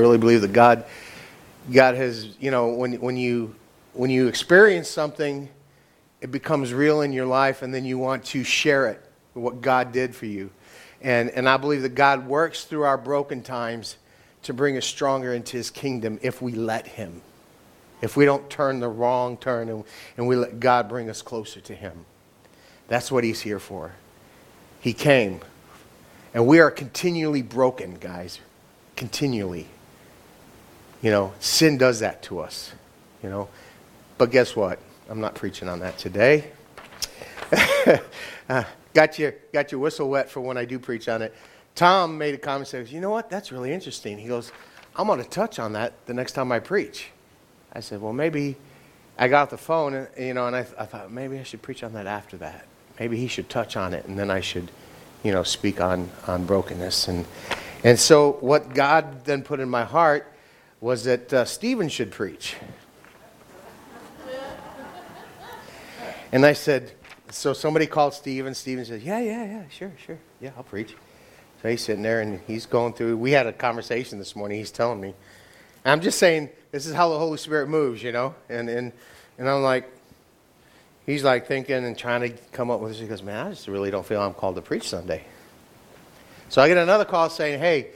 I really believe that God, God has, you know, when, when, you, when you experience something, it becomes real in your life, and then you want to share it, what God did for you. And, and I believe that God works through our broken times to bring us stronger into his kingdom if we let him. If we don't turn the wrong turn and, and we let God bring us closer to him. That's what he's here for. He came. And we are continually broken, guys. Continually. You know, sin does that to us, you know. But guess what? I'm not preaching on that today. uh, got, your, got your whistle wet for when I do preach on it. Tom made a comment says, You know what? That's really interesting. He goes, I'm going to touch on that the next time I preach. I said, Well, maybe I got off the phone, and, you know, and I, I thought maybe I should preach on that after that. Maybe he should touch on it, and then I should, you know, speak on, on brokenness. And, and so what God then put in my heart was that uh, Stephen should preach. And I said, so somebody called Stephen. Stephen said, yeah, yeah, yeah, sure, sure. Yeah, I'll preach. So he's sitting there and he's going through. We had a conversation this morning. He's telling me. I'm just saying, this is how the Holy Spirit moves, you know? And, and, and I'm like, he's like thinking and trying to come up with this. He goes, man, I just really don't feel I'm called to preach Sunday. So I get another call saying, hey,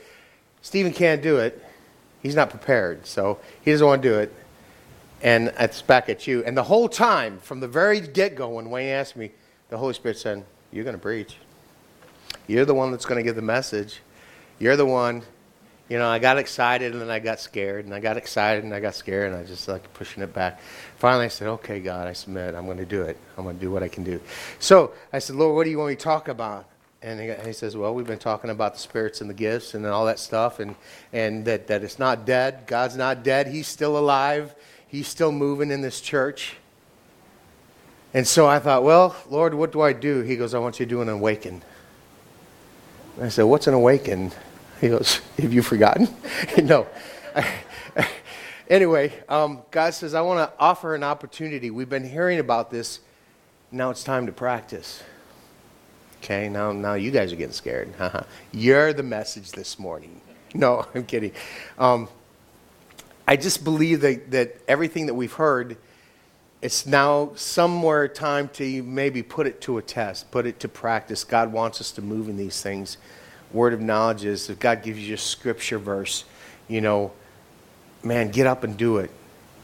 Stephen can't do it he's not prepared, so he doesn't want to do it. And it's back at you. And the whole time, from the very get go, when Wayne asked me, the Holy Spirit said, You're going to preach. You're the one that's going to give the message. You're the one. You know, I got excited and then I got scared, and I got excited and I got scared, and I just like pushing it back. Finally, I said, Okay, God, I submit. I'm going to do it. I'm going to do what I can do. So I said, Lord, what do you want me to talk about? And he, says, Well, we've been talking about the spirits and the gifts and all that stuff, and, and that, that it's not dead. God's not dead. He's still alive. He's still moving in this church. And so I thought, Well, Lord, what do I do? He goes, I want you to do an awaken. I said, What's an awaken? He goes, Have you forgotten? no. anyway, um, God says, I want to offer an opportunity. We've been hearing about this. Now it's time to practice. Okay, now, now you guys are getting scared. You're the message this morning. No, I'm kidding. Um, I just believe that, that everything that we've heard, it's now somewhere time to maybe put it to a test, put it to practice. God wants us to move in these things. Word of knowledge is if God gives you a scripture verse, you know, man, get up and do it.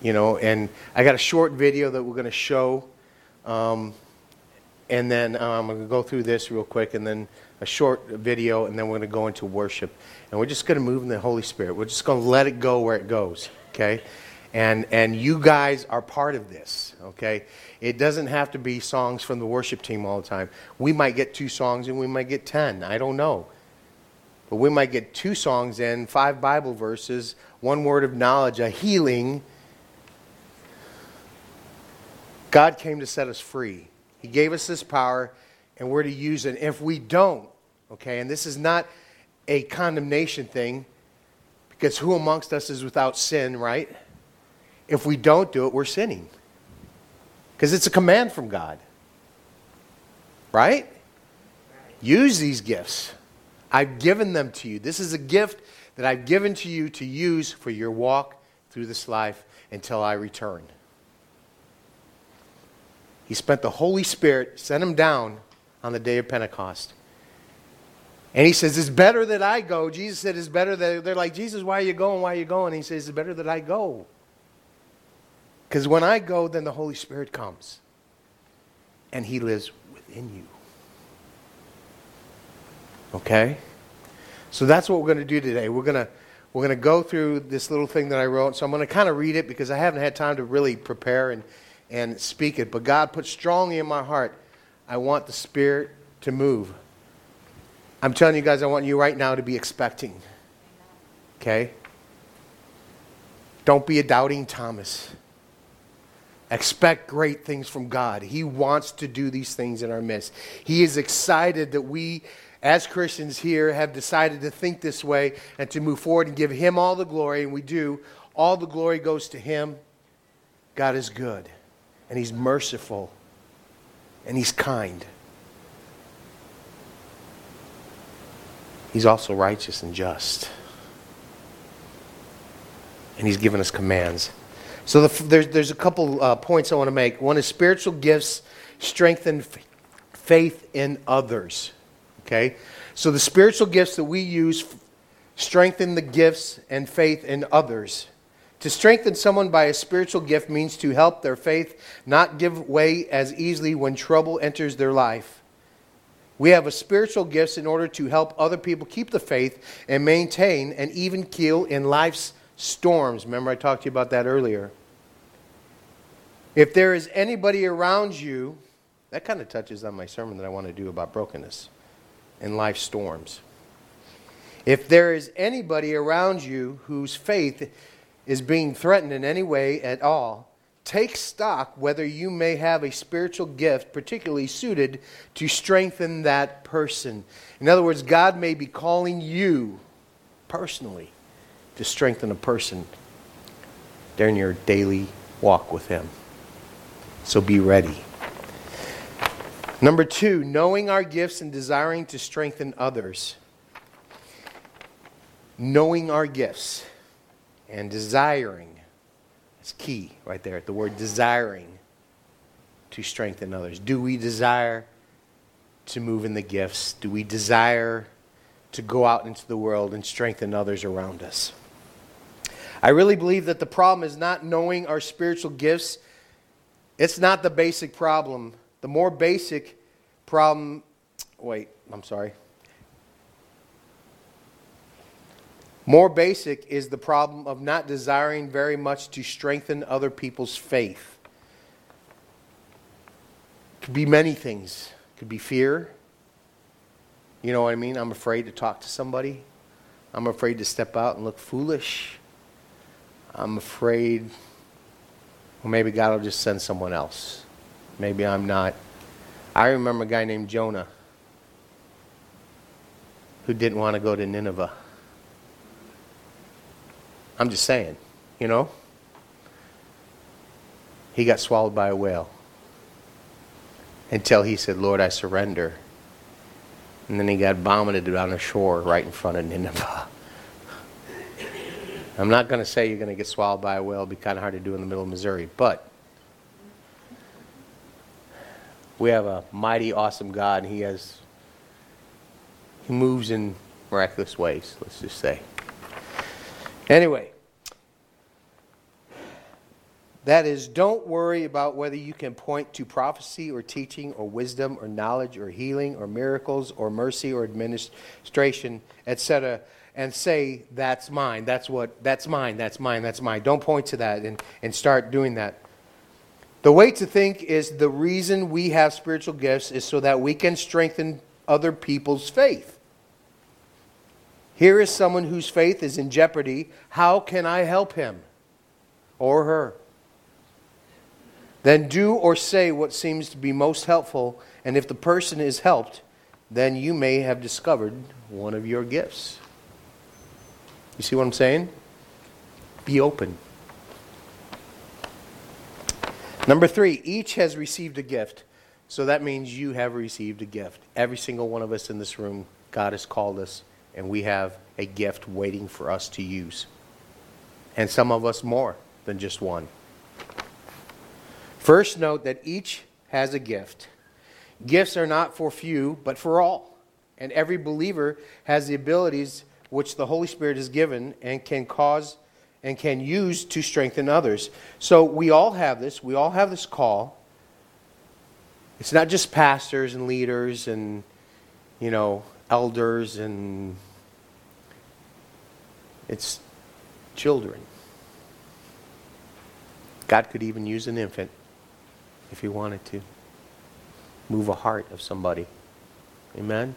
You know, and I got a short video that we're going to show. Um, and then um, I'm going to go through this real quick, and then a short video, and then we're going to go into worship. And we're just going to move in the Holy Spirit. We're just going to let it go where it goes, okay? And, and you guys are part of this, okay? It doesn't have to be songs from the worship team all the time. We might get two songs and we might get ten. I don't know. But we might get two songs in, five Bible verses, one word of knowledge, a healing. God came to set us free. He gave us this power, and we're to use it. If we don't, okay, and this is not a condemnation thing, because who amongst us is without sin, right? If we don't do it, we're sinning. Because it's a command from God. Right? Use these gifts. I've given them to you. This is a gift that I've given to you to use for your walk through this life until I return. He spent the Holy Spirit, sent him down on the day of Pentecost. And he says, It's better that I go. Jesus said, It's better that they're like, Jesus, why are you going? Why are you going? he says, It's better that I go. Because when I go, then the Holy Spirit comes. And he lives within you. Okay? So that's what we're going to do today. We're going to we're going to go through this little thing that I wrote. So I'm going to kind of read it because I haven't had time to really prepare and and speak it. But God put strongly in my heart, I want the Spirit to move. I'm telling you guys, I want you right now to be expecting. Okay? Don't be a doubting Thomas. Expect great things from God. He wants to do these things in our midst. He is excited that we, as Christians here, have decided to think this way and to move forward and give Him all the glory, and we do. All the glory goes to Him. God is good and He's merciful and He's kind. He's also righteous and just. And He's given us commands. So the, there's, there's a couple uh, points I want to make. One is spiritual gifts strengthen f- faith in others. Okay? So the spiritual gifts that we use f- strengthen the gifts and faith in others. To strengthen someone by a spiritual gift means to help their faith not give way as easily when trouble enters their life. We have a spiritual gifts in order to help other people keep the faith and maintain an even keel in life's storms. Remember, I talked to you about that earlier. If there is anybody around you, that kind of touches on my sermon that I want to do about brokenness and life storms. If there is anybody around you whose faith is being threatened in any way at all, take stock whether you may have a spiritual gift particularly suited to strengthen that person. In other words, God may be calling you personally to strengthen a person during your daily walk with Him. So be ready. Number two, knowing our gifts and desiring to strengthen others. Knowing our gifts and desiring. It's key right there, the word desiring to strengthen others. Do we desire to move in the gifts? Do we desire to go out into the world and strengthen others around us? I really believe that the problem is not knowing our spiritual gifts. It's not the basic problem. The more basic problem, wait, I'm sorry. More basic is the problem of not desiring very much to strengthen other people's faith. It Could be many things. It Could be fear. You know what I mean? I'm afraid to talk to somebody. I'm afraid to step out and look foolish. I'm afraid, well, maybe God will just send someone else. Maybe I'm not. I remember a guy named Jonah who didn't want to go to Nineveh. I'm just saying, you know? He got swallowed by a whale until he said, Lord, I surrender. And then he got vomited on the shore right in front of Nineveh. I'm not going to say you're going to get swallowed by a whale. It'd be kind of hard to do in the middle of Missouri. But we have a mighty, awesome God, and He has He moves in miraculous ways. Let's just say. Anyway, that is, don't worry about whether you can point to prophecy or teaching or wisdom or knowledge or healing or miracles or mercy or administration, etc., and say, That's mine. That's what, that's mine, that's mine, that's mine. Don't point to that and, and start doing that. The way to think is the reason we have spiritual gifts is so that we can strengthen other people's faith. Here is someone whose faith is in jeopardy. How can I help him or her? Then do or say what seems to be most helpful, and if the person is helped, then you may have discovered one of your gifts. You see what I'm saying? Be open. Number three, each has received a gift. So that means you have received a gift. Every single one of us in this room, God has called us and we have a gift waiting for us to use. And some of us more than just one. First, note that each has a gift. Gifts are not for few, but for all. And every believer has the abilities which the Holy Spirit has given and can cause and can use to strengthen others. So we all have this. We all have this call. It's not just pastors and leaders and, you know, elders and it's children. God could even use an infant if he wanted to move a heart of somebody. Amen?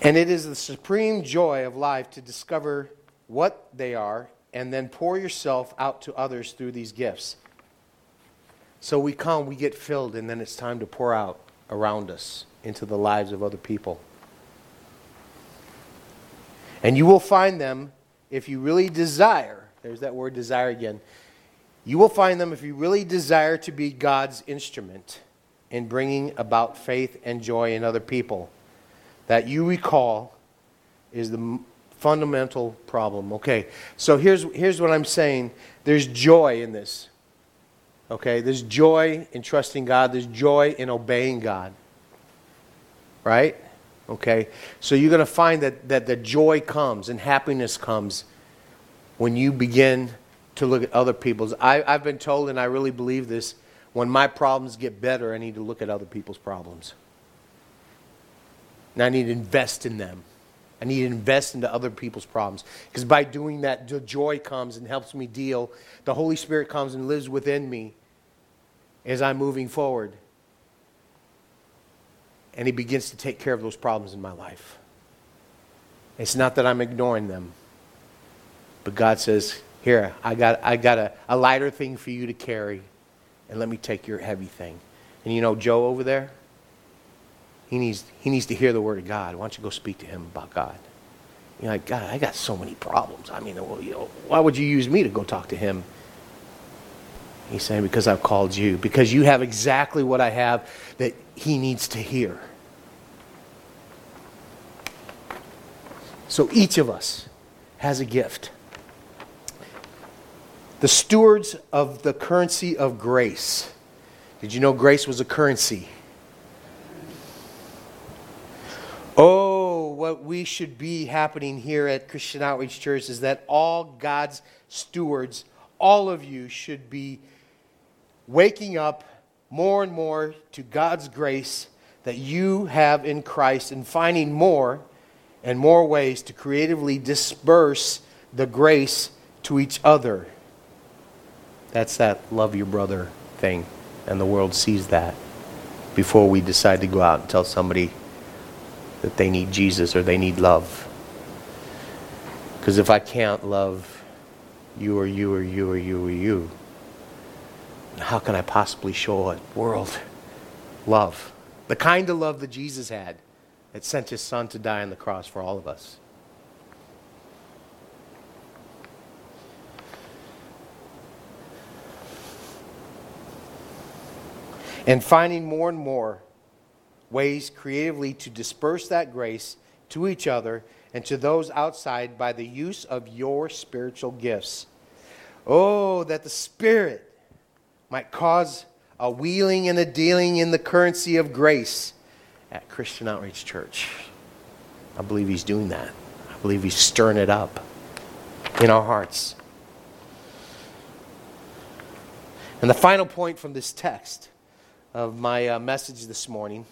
And it is the supreme joy of life to discover what they are and then pour yourself out to others through these gifts. So we come, we get filled, and then it's time to pour out around us into the lives of other people. And you will find them if you really desire. There's that word desire again. You will find them if you really desire to be God's instrument in bringing about faith and joy in other people. That you recall is the Fundamental problem. Okay, so here's, here's what I'm saying there's joy in this. Okay, there's joy in trusting God, there's joy in obeying God. Right? Okay, so you're going to find that, that the joy comes and happiness comes when you begin to look at other people's. I, I've been told, and I really believe this, when my problems get better, I need to look at other people's problems. And I need to invest in them. I need to invest into other people's problems. Because by doing that, the joy comes and helps me deal. The Holy Spirit comes and lives within me as I'm moving forward. And He begins to take care of those problems in my life. It's not that I'm ignoring them, but God says, Here, I got, I got a, a lighter thing for you to carry, and let me take your heavy thing. And you know, Joe over there, he needs, he needs to hear the word of God. Why don't you go speak to him about God? You're like, God, I got so many problems. I mean, well, you know, why would you use me to go talk to him? He's saying, because I've called you. Because you have exactly what I have that he needs to hear. So each of us has a gift. The stewards of the currency of grace. Did you know grace was a currency? Oh, what we should be happening here at Christian Outreach Church is that all God's stewards, all of you, should be waking up more and more to God's grace that you have in Christ and finding more and more ways to creatively disperse the grace to each other. That's that love your brother thing, and the world sees that before we decide to go out and tell somebody that they need Jesus or they need love. Because if I can't love you or you or you or you or you, how can I possibly show a world love? The kind of love that Jesus had that sent his son to die on the cross for all of us. And finding more and more ways creatively to disperse that grace to each other and to those outside by the use of your spiritual gifts. Oh, that the Spirit might cause a wheeling and a dealing in the currency of grace at Christian Outreach Church. I believe He's doing that. I believe He's stirring it up in our hearts. And the final point from this text of my uh, message this morning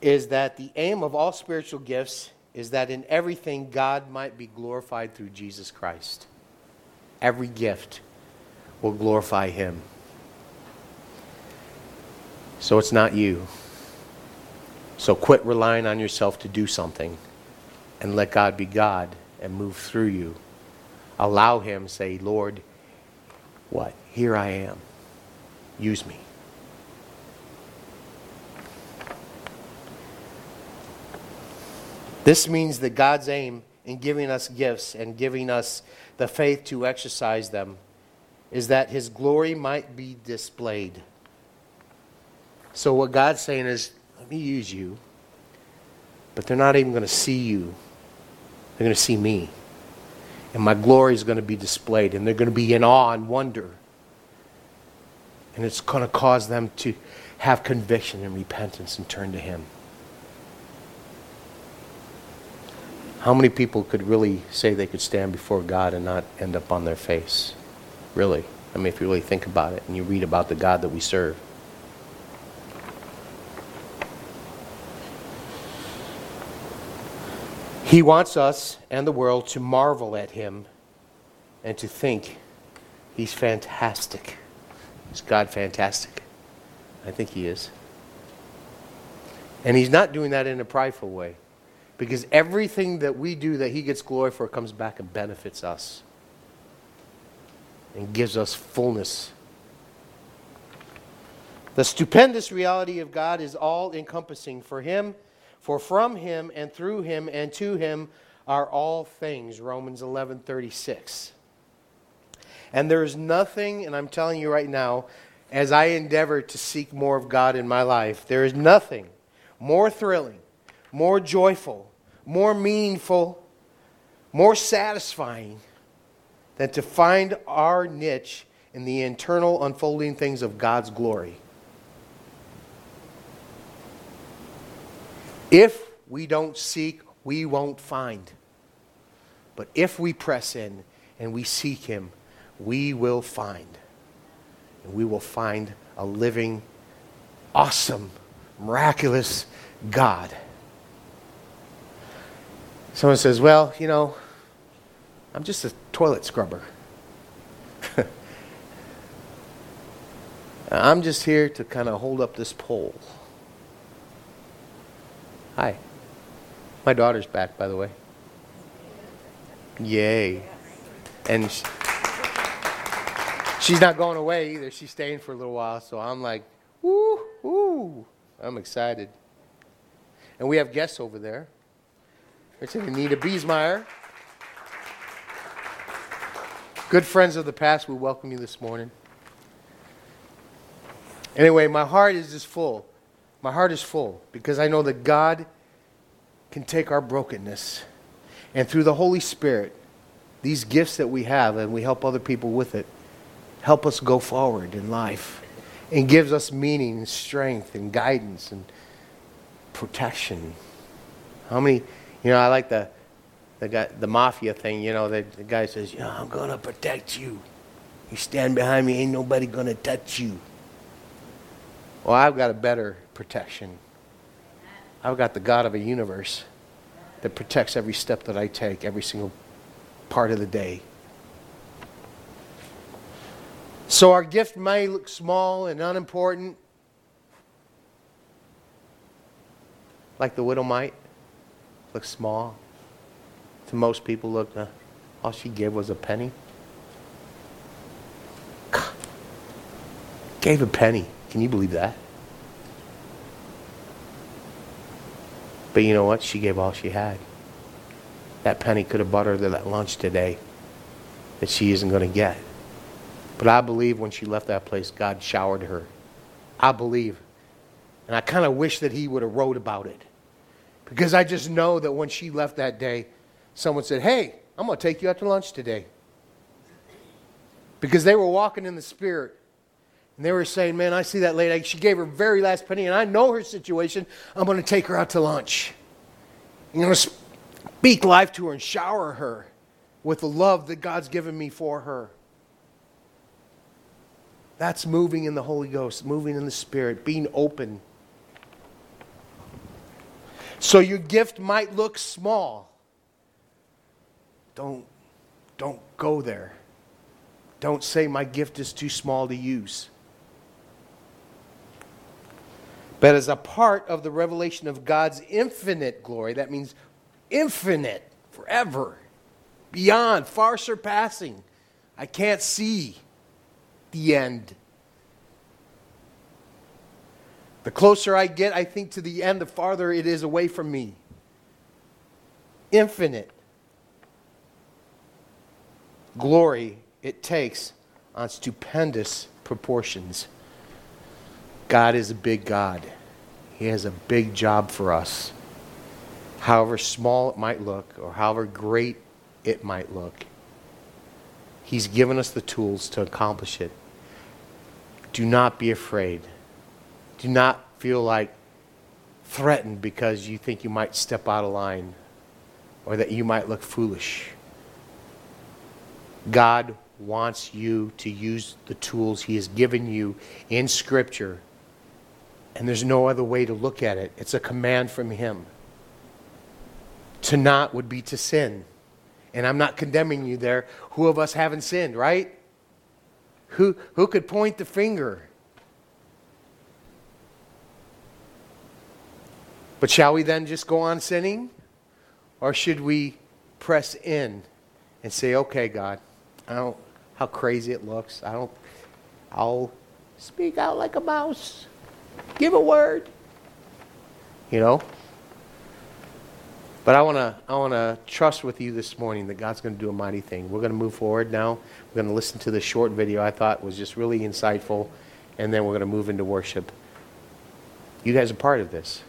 is that the aim of all spiritual gifts is that in everything God might be glorified through Jesus Christ. Every gift will glorify Him. So it's not you. So quit relying on yourself to do something and let God be God and move through you. Allow Him, say, Lord, what? Here I am. Use me. This means that God's aim in giving us gifts and giving us the faith to exercise them is that His glory might be displayed. So, what God's saying is, let me use you, but they're not even going to see you. They're going to see me. And my glory is going to be displayed, and they're going to be in awe and wonder. And it's going to cause them to have conviction and repentance and turn to Him. How many people could really say they could stand before God and not end up on their face? Really? I mean, if you really think about it and you read about the God that we serve. He wants us and the world to marvel at him and to think he's fantastic. Is God fantastic? I think he is. And he's not doing that in a prideful way. Because everything that we do that He gets glory for comes back and benefits us and gives us fullness. The stupendous reality of God is all encompassing for Him, for from Him and through Him and to Him are all things. Romans 11 36. And there is nothing, and I'm telling you right now, as I endeavor to seek more of God in my life, there is nothing more thrilling more joyful, more meaningful, more satisfying than to find our niche in the internal unfolding things of God's glory. If we don't seek, we won't find. But if we press in and we seek Him, we will find. And we will find a living, awesome, miraculous God. Someone says, Well, you know, I'm just a toilet scrubber. I'm just here to kind of hold up this pole. Hi. My daughter's back, by the way. Yay. And she, she's not going away either. She's staying for a little while. So I'm like, woo, woo. I'm excited. And we have guests over there. It's Anita Biesmeyer. Good friends of the past, we welcome you this morning. Anyway, my heart is just full. My heart is full because I know that God can take our brokenness and through the Holy Spirit, these gifts that we have and we help other people with it, help us go forward in life and gives us meaning and strength and guidance and protection. How many, you know, I like the, the, guy, the mafia thing, you know, the, the guy says, yeah, I'm to protect you. You stand behind me, ain't nobody to touch you. Well, I've got a better protection. I've got the God of a universe that protects every step that I take, every single part of the day. So our gift may look small and unimportant, like the widow might look small. To most people, look, uh, all she gave was a penny. Gave a penny. Can you believe that? But you know what? She gave all she had. That penny could have bought her that lunch today that she isn't going to get. But I believe when she left that place, God showered her. I believe. And I kind of wish that he would have wrote about it. Because I just know that when she left that day, someone said, Hey, I'm going to take you out to lunch today. Because they were walking in the Spirit. And they were saying, Man, I see that lady. She gave her very last penny, and I know her situation. I'm going to take her out to lunch. I'm going to speak life to her and shower her with the love that God's given me for her. That's moving in the Holy Ghost, moving in the Spirit, being open. So your gift might look small. Don't, don't go there. Don't say my gift is too small to use but as a part of the revelation of God's infinite glory. That means infinite, forever, beyond, far surpassing. I can't see the end. The closer I get, I think, to the end, the farther it is away from me. Infinite glory it takes on stupendous proportions. God is a big God. He has a big job for us. However small it might look, or however great it might look, He's given us the tools to accomplish it. Do not be afraid. Do not feel like threatened because you think you might step out of line or that you might look foolish. God wants you to use the tools He has given you in Scripture and there's no other way to look at it. It's a command from Him. To not would be to sin. And I'm not condemning you there. Who of us haven't sinned, right? Who, who could point the finger? But shall we then just go on sinning? Or should we press in and say, okay, God, I don't how crazy it looks. I don't I'll speak out like a mouse. Give a word. You know? But I want to I want to trust with you this morning that God's going to do a mighty thing. We're going to move forward now. We're going to listen to this short video I thought was just really insightful and then we're going to move into worship. You guys are part of this.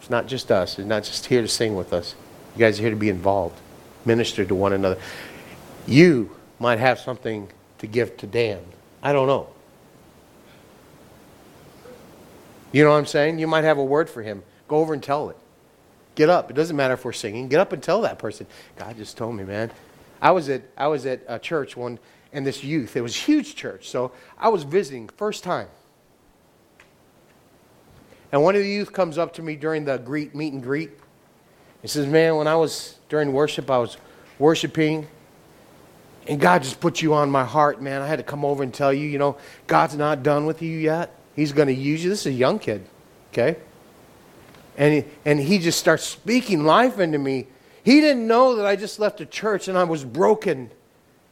It's not just us. It's not just here to sing with us. You guys are here to be involved. minister to one another. You might have something to give to Dan. I don't know. You know what I'm saying? You might have a word for him. Go over and tell it. Get up. It doesn't matter if we're singing. Get up and tell that person. God just told me, man. I was at I was at a church one and this youth. It was a huge church. So I was visiting first time. And one of the youth comes up to me during the greet meet and greet. He says, "Man, when I was during worship, I was worshiping and God just put you on my heart, man. I had to come over and tell you, you know, God's not done with you yet. He's going to use you. This is a young kid, okay? And he, and he just starts speaking life into me. He didn't know that I just left a church and I was broken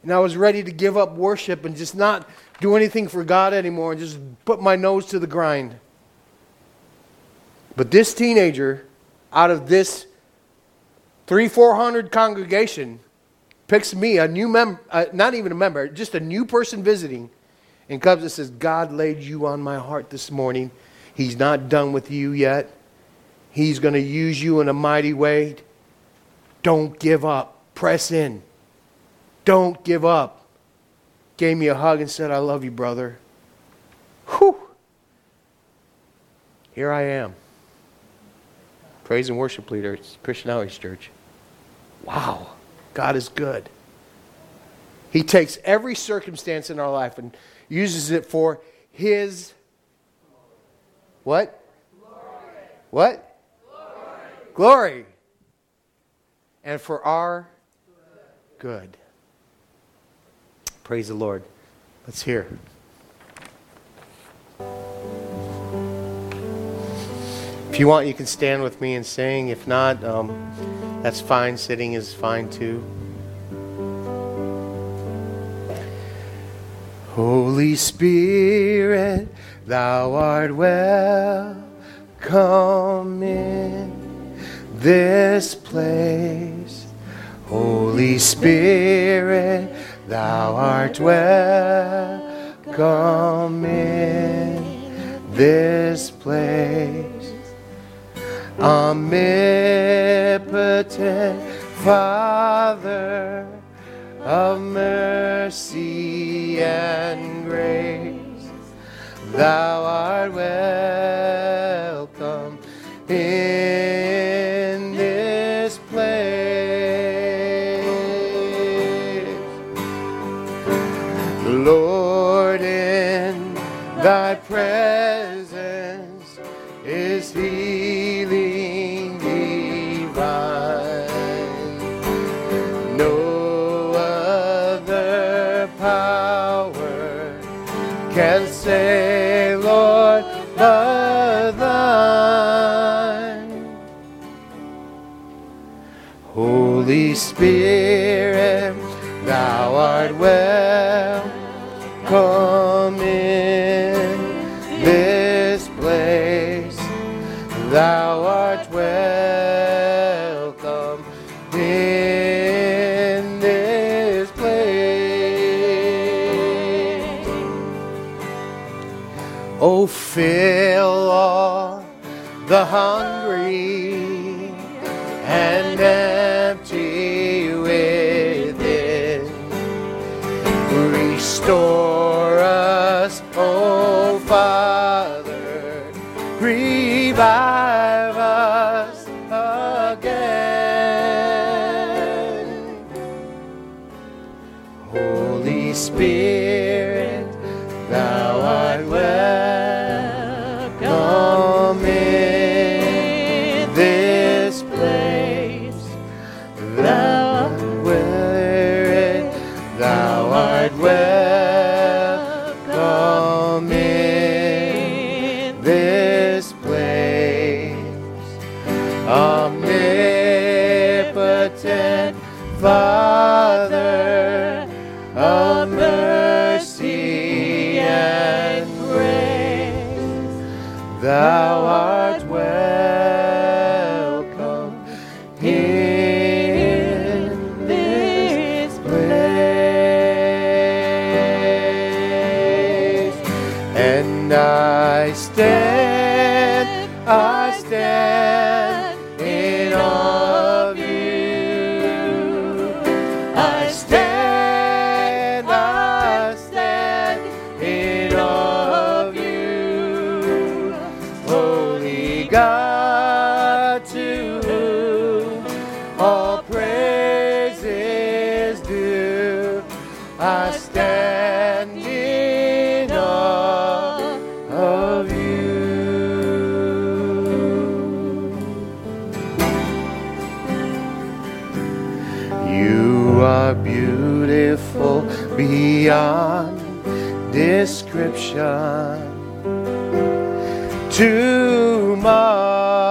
and I was ready to give up worship and just not do anything for God anymore and just put my nose to the grind. But this teenager, out of this three, four hundred congregation, picks me, a new member, uh, not even a member, just a new person visiting, and comes and says, God laid you on my heart this morning. He's not done with you yet. He's going to use you in a mighty way. Don't give up. Press in. Don't give up. Gave me a hug and said, I love you, brother. Whew. Here I am. Praise and worship leader Christian Outreach Church. Wow. God is good. He takes every circumstance in our life and uses it for His what? Glory. What? Glory. Glory. And for our good. Praise the Lord. Let's hear. If you want, you can stand with me and sing. If not, um, that's fine. Sitting is fine too. Holy Spirit, thou art welcome in this place. Holy Spirit, thou art welcome in this place omnipotent Father of mercy and grace, thou art welcome Holy Spirit, thou art welcome in this place. Thou art welcome in this place. Oh, fill all the hungry beyond description. Too marvelous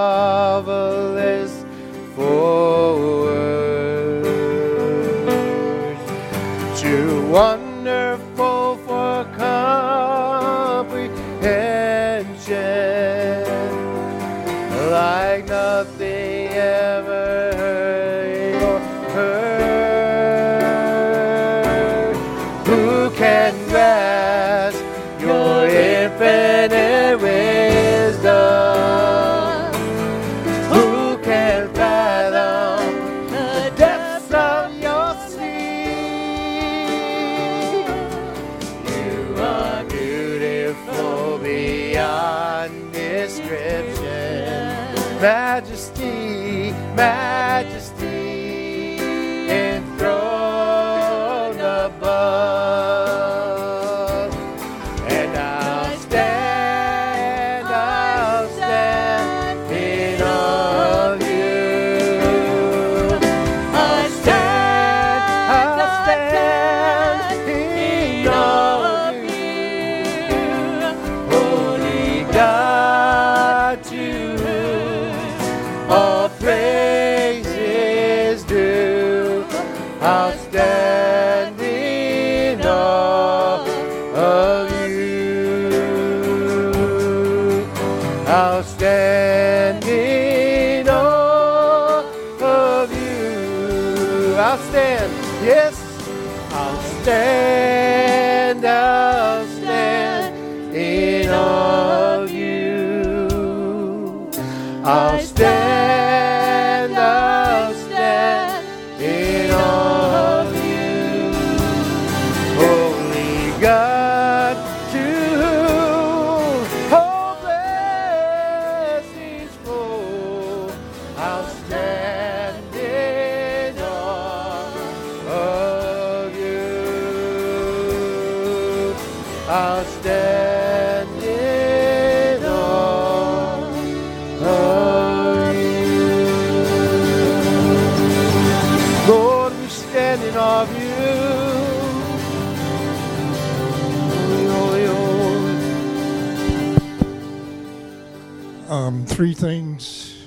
three things.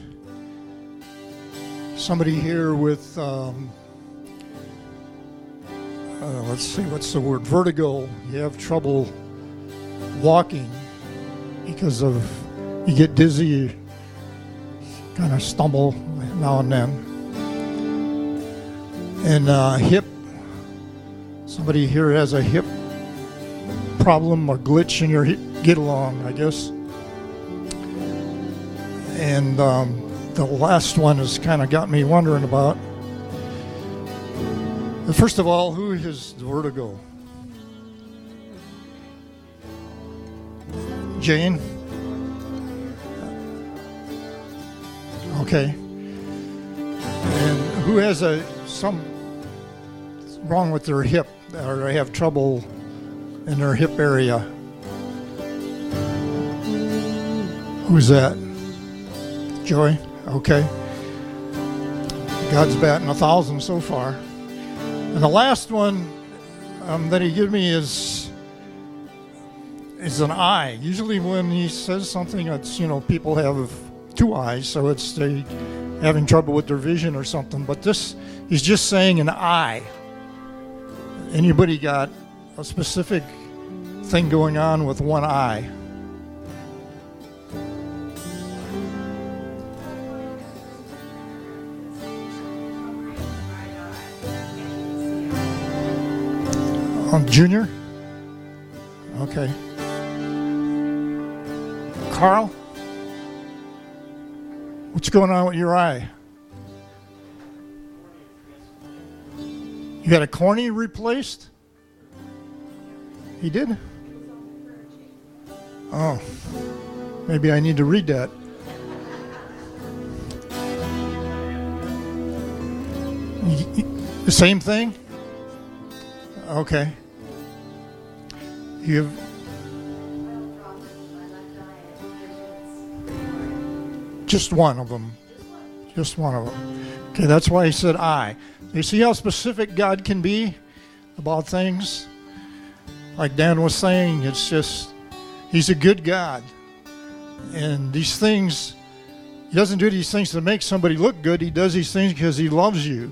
Somebody here with, um, uh, let's see, what's the word? Vertigo. You have trouble walking because of, you get dizzy, kind of stumble now and then. And uh, hip. Somebody here has a hip problem or glitch in your hip. Get along, I guess. And um, the last one has kind of got me wondering about. First of all, who has vertigo? Jane? Okay. And who has a some wrong with their hip or they have trouble in their hip area? Who's that? Joy? Okay. God's batting a thousand so far. And the last one um, that he gave me is is an eye. Usually when he says something, it's, you know, people have two eyes, so it's they having trouble with their vision or something. But this, he's just saying an eye. Anybody got a specific thing going on with one eye? Um, junior? Okay. Carl? What's going on with your eye? You got a cornea replaced? He did? Oh. Maybe I need to read that. The same thing? Okay. You've just one of them. Just one of them. Okay, that's why he said I. You see how specific God can be about things? Like Dan was saying, it's just, he's a good God. And these things, he doesn't do these things to make somebody look good. He does these things because he loves you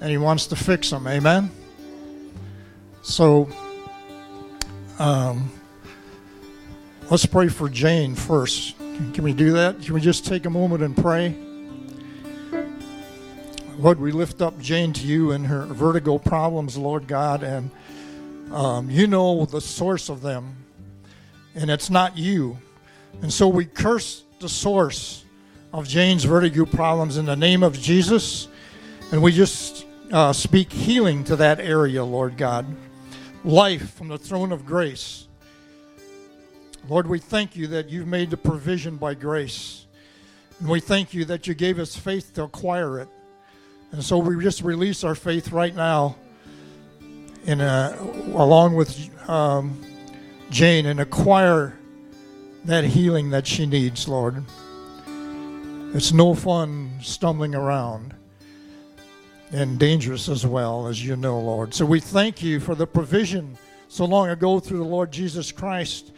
and he wants to fix them. Amen? So, um, let's pray for Jane first. Can we do that? Can we just take a moment and pray? Lord, we lift up Jane to you and her vertigo problems, Lord God, and um, you know the source of them, and it's not you. And so we curse the source of Jane's vertigo problems in the name of Jesus, and we just uh, speak healing to that area, Lord God. Life from the throne of grace. Lord, we thank you that you've made the provision by grace. And we thank you that you gave us faith to acquire it. And so we just release our faith right now, in a, along with um, Jane, and acquire that healing that she needs, Lord. It's no fun stumbling around and dangerous as well, as you know, Lord. So we thank you for the provision so long ago through the Lord Jesus Christ.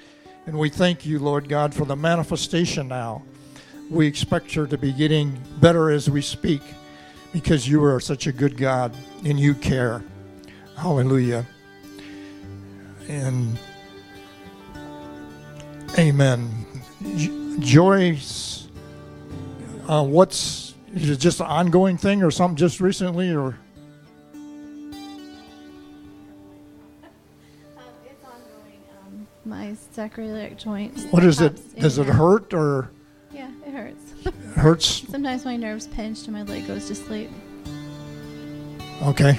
And we thank you, Lord God, for the manifestation now. We expect her to be getting better as we speak because you are such a good God and you care. Hallelujah. And amen. Joyce, uh, what's is it just an ongoing thing or something just recently or? Um, it's ongoing. Um, my sacroiliac joint. What is it? Does it hurt or Yeah, it hurts. hurts? Sometimes my nerves pinch and my leg goes to sleep. Okay.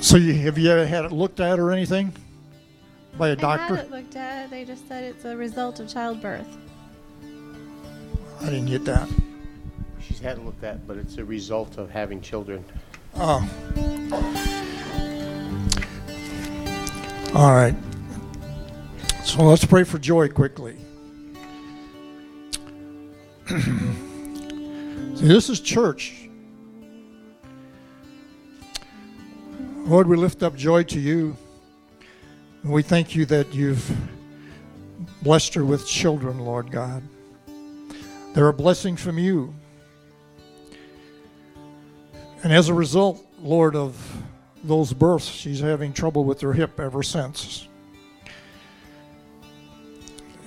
So you, have you ever had it looked at or anything by a I doctor? had it looked at. They just said it's a result of childbirth. I didn't get that. She's had it looked at, but it's a result of having children. Oh. All right. So let's pray for joy quickly. See, this is church. Lord, we lift up joy to you. And we thank you that you've blessed her with children, Lord God. They're a blessing from you. And as a result, Lord, of those births, she's having trouble with her hip ever since.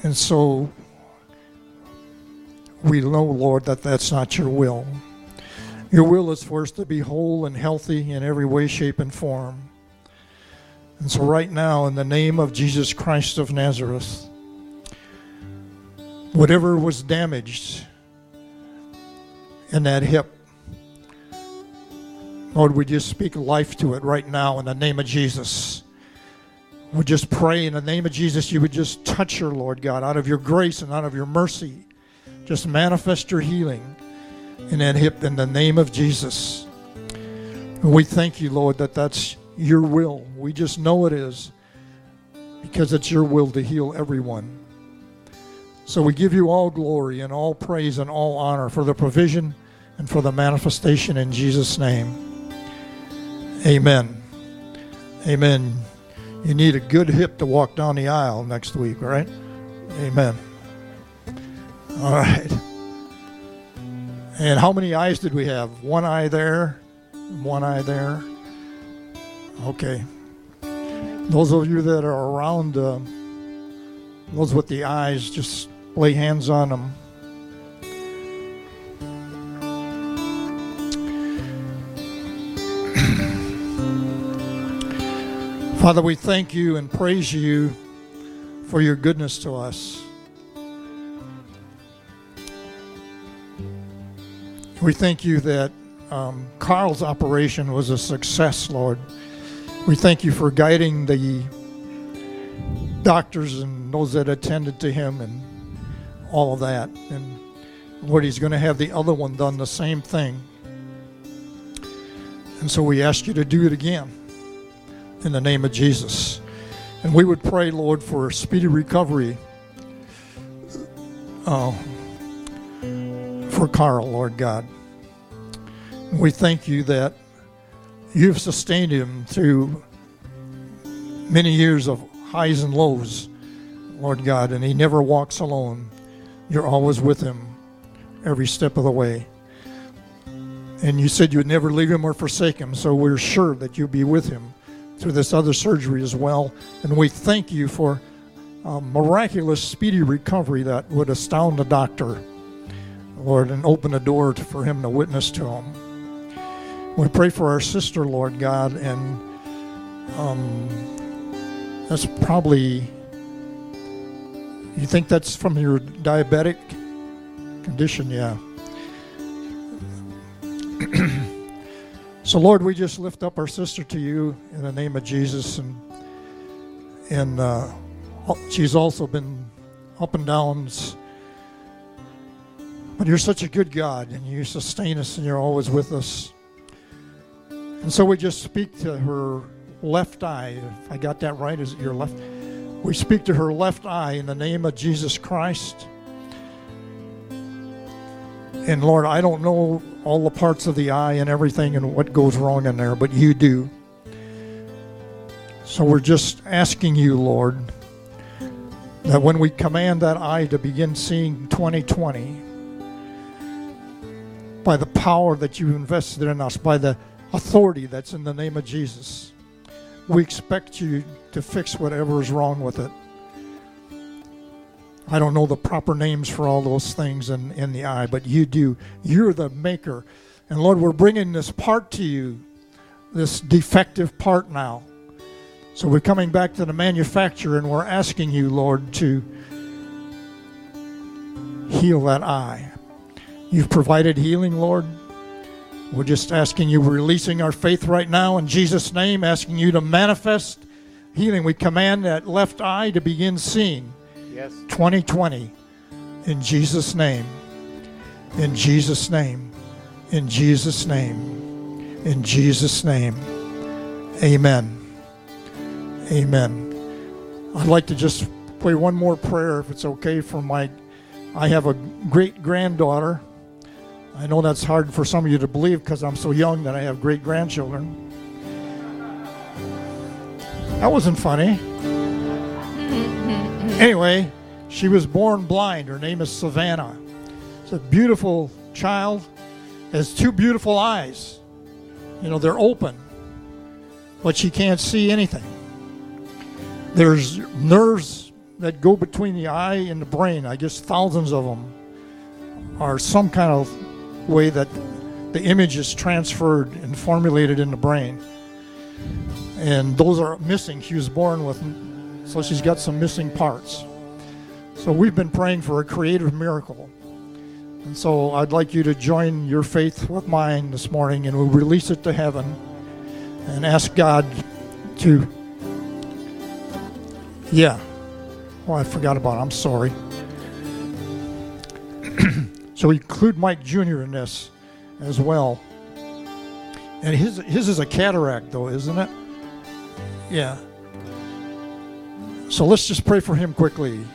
And so we know, Lord, that that's not your will. Your will is for us to be whole and healthy in every way, shape, and form. And so, right now, in the name of Jesus Christ of Nazareth, whatever was damaged in that hip, Lord, we just speak life to it right now in the name of Jesus. We just pray in the name of Jesus, you would just touch her, Lord God, out of your grace and out of your mercy. Just manifest your healing in that hip in the name of Jesus. We thank you, Lord, that that's your will. We just know it is because it's your will to heal everyone. So we give you all glory and all praise and all honor for the provision and for the manifestation in Jesus' name. Amen. Amen. You need a good hip to walk down the aisle next week, right? Amen. All right. And how many eyes did we have? One eye there, one eye there. Okay. Those of you that are around, uh, those with the eyes, just lay hands on them. Father, we thank you and praise you for your goodness to us. We thank you that um, Carl's operation was a success, Lord. We thank you for guiding the doctors and those that attended to him and all of that. And Lord, he's going to have the other one done the same thing. And so we ask you to do it again in the name of Jesus. And we would pray, Lord, for a speedy recovery uh, for Carl, Lord God. We thank you that you've sustained him through many years of highs and lows, Lord God, and he never walks alone. You're always with him every step of the way. And you said you would never leave him or forsake him, so we're sure that you'll be with him through this other surgery as well. And we thank you for a miraculous, speedy recovery that would astound the doctor, Lord, and open a door to, for him to witness to him. We pray for our sister, Lord God, and um, that's probably, you think that's from your diabetic condition? Yeah. so, Lord, we just lift up our sister to you in the name of Jesus, and and uh, she's also been up and downs. But you're such a good God, and you sustain us, and you're always with us. And so we just speak to her left eye. If I got that right, is it your left? We speak to her left eye in the name of Jesus Christ. And Lord, I don't know all the parts of the eye and everything and what goes wrong in there, but you do. So we're just asking you, Lord, that when we command that eye to begin seeing 2020, by the power that you invested in us, by the authority that's in the name of Jesus, we expect you to fix whatever is wrong with it. I don't know the proper names for all those things in, in the eye, but you do. You're the maker. And Lord, we're bringing this part to you, this defective part now. So we're coming back to the manufacturer and we're asking you, Lord, to heal that eye. You've provided healing, Lord. We're just asking you, releasing our faith right now in Jesus' name, asking you to manifest healing. We command that left eye to begin seeing. Yes. 2020 in Jesus' name. In Jesus' name. In Jesus' name. In Jesus' name. Amen. Amen. I'd like to just pray one more prayer, if it's okay, for my. I have a great granddaughter. I know that's hard for some of you to believe because I'm so young that I have great grandchildren. That wasn't funny. Anyway, she was born blind. Her name is Savannah. It's a beautiful child. Has two beautiful eyes. You know, they're open, but she can't see anything. There's nerves that go between the eye and the brain. I guess thousands of them are some kind of way that the image is transferred and formulated in the brain. And those are missing. She was born with so she's got some missing parts. So we've been praying for a creative miracle. And so I'd like you to join your faith with mine this morning and we'll release it to heaven and ask God to. Yeah. Oh, I forgot about it. I'm sorry. so we include Mike Jr. in this as well. And his, his is a cataract, though, isn't it? Yeah. So let's just pray for him quickly.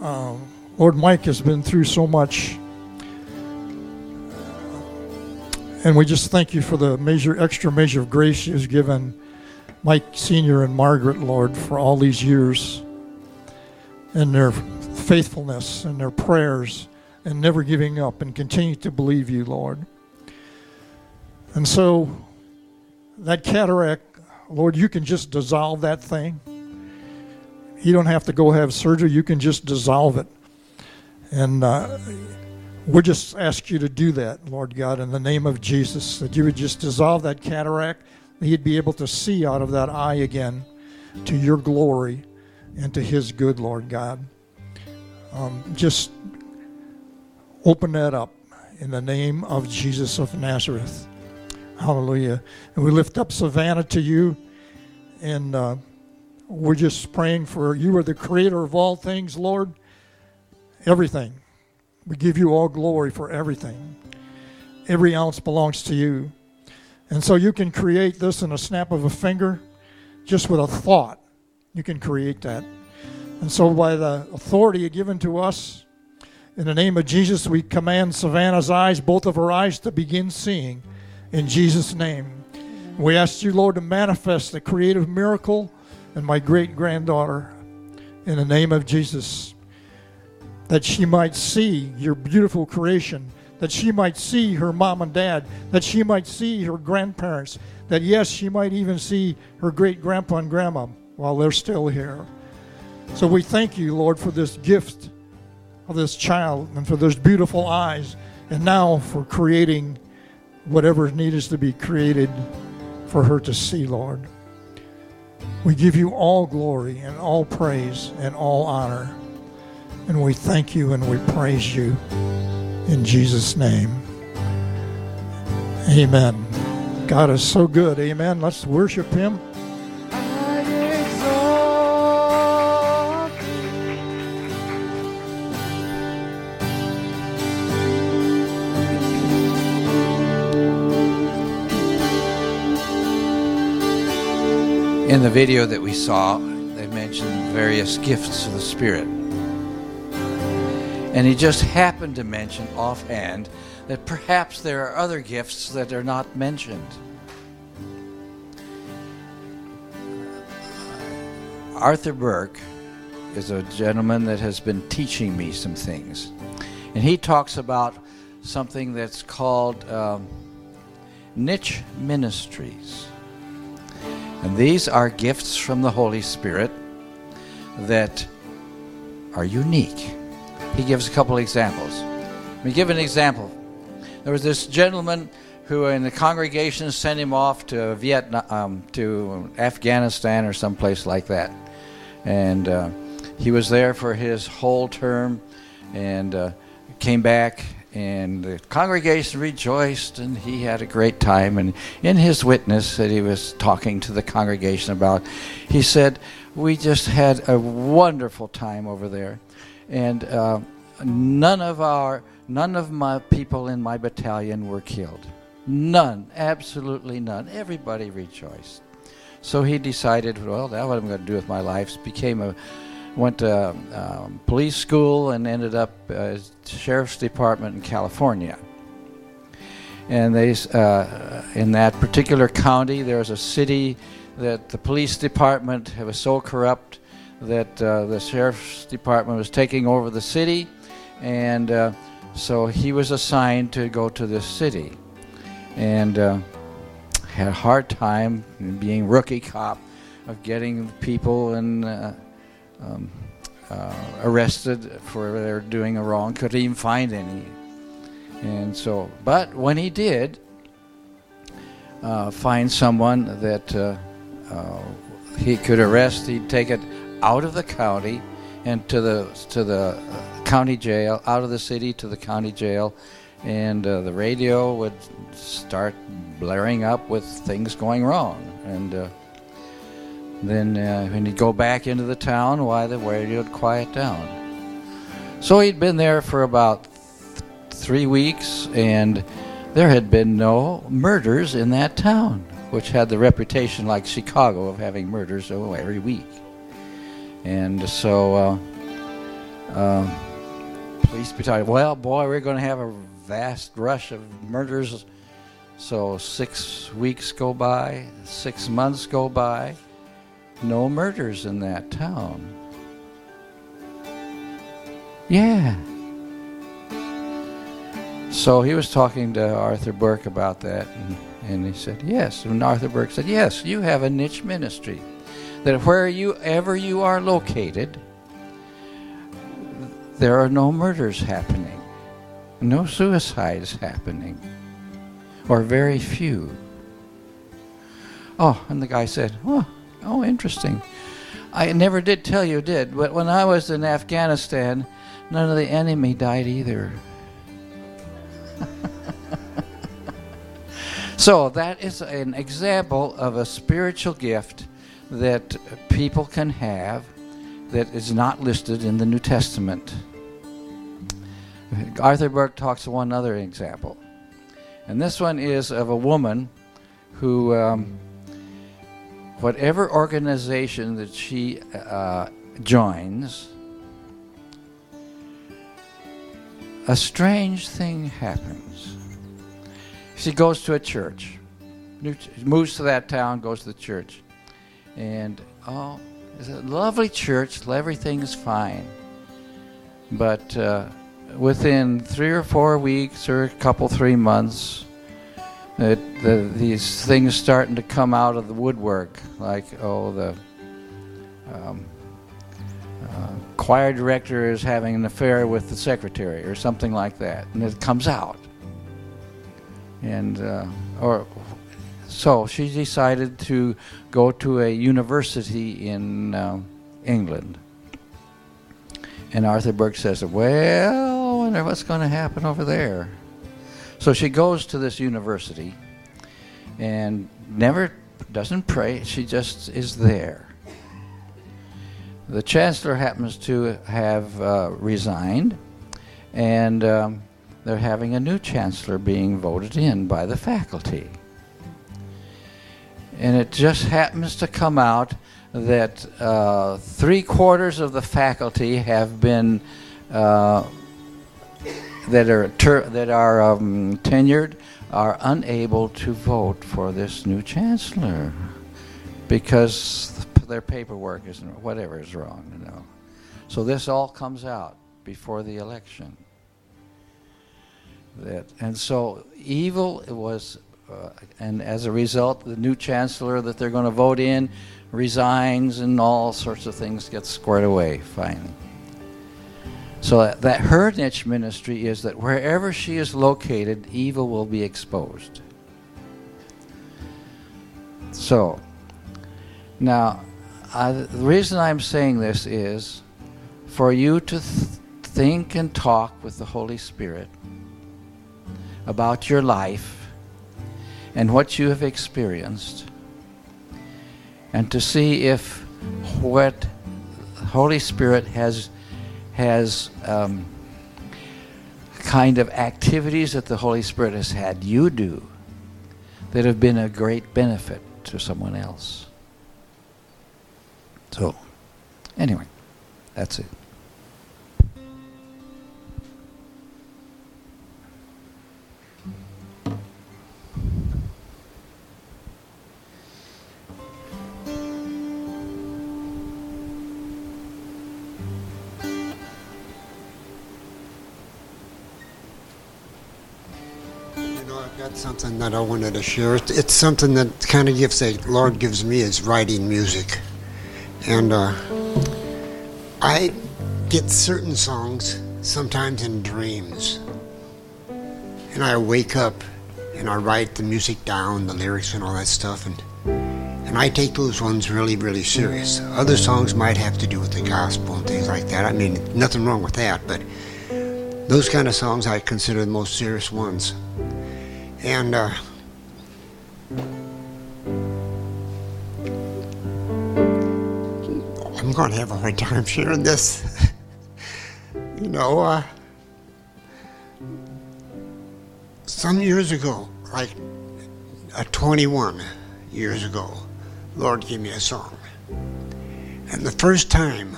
Um, Lord Mike has been through so much. And we just thank you for the measure, extra measure of grace you've given Mike Sr. and Margaret, Lord, for all these years and their faithfulness and their prayers and never giving up and continue to believe you, Lord. And so that cataract, Lord, you can just dissolve that thing. You don't have to go have surgery. You can just dissolve it. And uh, we just ask you to do that, Lord God, in the name of Jesus, that you would just dissolve that cataract, he'd be able to see out of that eye again to your glory and to his good, Lord God. Um, just open that up in the name of Jesus of Nazareth. Hallelujah. And we lift up Savannah to you and. Uh, we're just praying for you are the creator of all things, Lord. Everything. We give you all glory for everything. Every ounce belongs to you. And so you can create this in a snap of a finger, just with a thought. You can create that. And so, by the authority given to us, in the name of Jesus, we command Savannah's eyes, both of her eyes, to begin seeing in Jesus' name. We ask you, Lord, to manifest the creative miracle in my great granddaughter in the name of Jesus, that she might see your beautiful creation, that she might see her mom and dad, that she might see her grandparents, that yes, she might even see her great grandpa and grandma while they're still here. So we thank you, Lord, for this gift of this child and for those beautiful eyes, and now for creating whatever needs to be created for her to see, Lord. We give you all glory and all praise and all honor. And we thank you and we praise you in Jesus' name. Amen. God is so good. Amen. Let's worship him. In the video that we saw, they mentioned various gifts of the Spirit. And he just happened to mention offhand that perhaps there are other gifts that are not mentioned. Arthur Burk is a gentleman that has been teaching me some things. And he talks about something that's called um, niche ministries. And these are gifts from the Holy Spirit that are unique. He gives a couple examples. Let me give an example. There was this gentleman who, in the congregation, sent him off to Vietnam, um, to Afghanistan or someplace like that, and uh, he was there for his whole term, and uh, came back and the congregation rejoiced and he had a great time. And in his witness that he was talking to the congregation about he said we just had a wonderful time over there. And uh, none of our none of my people in my battalion were killed. None absolutely none. Everybody rejoiced. So he decided well that's what i'm going to do with my life? Became a went to um, police school and ended up uh, sheriff's department in California. And they, uh, in that particular county, there's a city that the police department was so corrupt that uh, the sheriff's department was taking over the city, and uh, so he was assigned to go to this city, and uh, had a hard time being rookie cop of getting people and um, uh, arrested for their doing a wrong. Couldn't even find any. And so, but when he did uh, find someone that uh, uh, he could arrest, he'd take it out of the county and to the to the county jail, out of the city to the county jail, and uh, the radio would start blaring up with things going wrong, and uh, then uh, when he'd go back into the town, why the radio would quiet down. So he'd been there for about th- three weeks, and there had been no murders in that town, which had the reputation, like Chicago, of having murders oh, every week. And so, uh, uh, police battalion, well, boy, we're going to have a vast rush of murders. So six weeks go by, six months go by no murders in that town. Yeah. So he was talking to Arthur Burk about that, and, and he said, Yes. And Arthur Burk said, Yes, you have a niche ministry. That where you ever you are located, there are no murders happening, no suicides happening, or very few. Oh, and the guy said, Oh, Oh, interesting. I never did tell you, did, but when I was in Afghanistan, none of the enemy died either. so that is an example of a spiritual gift that people can have that is not listed in the New Testament. Arthur Burk talks of one other example. And this one is of a woman who, um, whatever organization that she uh, joins, a strange thing happens. She goes to a church, moves to that town, goes to the church, and oh, it's a lovely church. Everything's fine, but uh, within three or four weeks, or a couple, three months, it, the, these things starting to come out of the woodwork, like oh the. Um, uh, choir director is having an affair with the secretary or something like that, and it comes out. And uh, or so she decided to go to a university in uh, England. And Arthur Burk says, "Well, I wonder what's going to happen over there." So she goes to this university, and never doesn't pray. She just is there the chancellor happens to have uh, resigned, and um, they're having a new chancellor being voted in by the faculty. And it just happens to come out that uh, three quarters of the faculty have been uh, that are ter- that are um, tenured are unable to vote for this new chancellor because their paperwork is whatever is wrong, you know. So this all comes out before the election. That and so evil it was, uh, and as a result, the new chancellor that they're going to vote in resigns, and all sorts of things get squared away finally. So that, that her niche ministry is that wherever she is located, evil will be exposed. So, now, the reason I'm saying this is for you to th- think and talk with the Holy Spirit about your life and what you have experienced, and to see if what Holy Spirit has has um, kind of activities that the Holy Spirit has had you do that have been a great benefit to someone else. So, anyway, that's it. Got something that I wanted to share. It's something that kind of gives the Lord gives me is writing music. And uh, I get certain songs sometimes in dreams. And I wake up and I write the music down, the lyrics and all that stuff. And, and I take those ones really, really serious. Other songs might have to do with the gospel and things like that. I mean, nothing wrong with that, but those kind of songs I consider the most serious ones. And uh, I'm going to have a hard time sharing this. you know, uh, some years ago, like uh, 21 years ago, Lord gave me a song. And the first time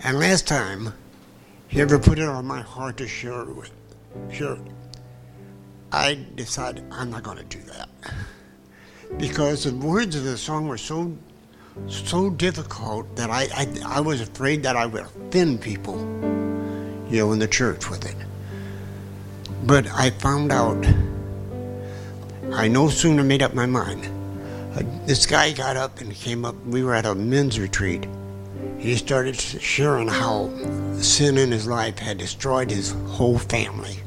and last time He ever put it on my heart to share it with, share it, I decided I'm not going to do that. Because the words of the song were so so difficult that I, I, I was afraid that I would offend people, you know, in the church with it. But I found out, I no sooner made up my mind. Uh, this guy got up and came up, we were at a men's retreat. He started sharing how sin in his life had destroyed his whole family.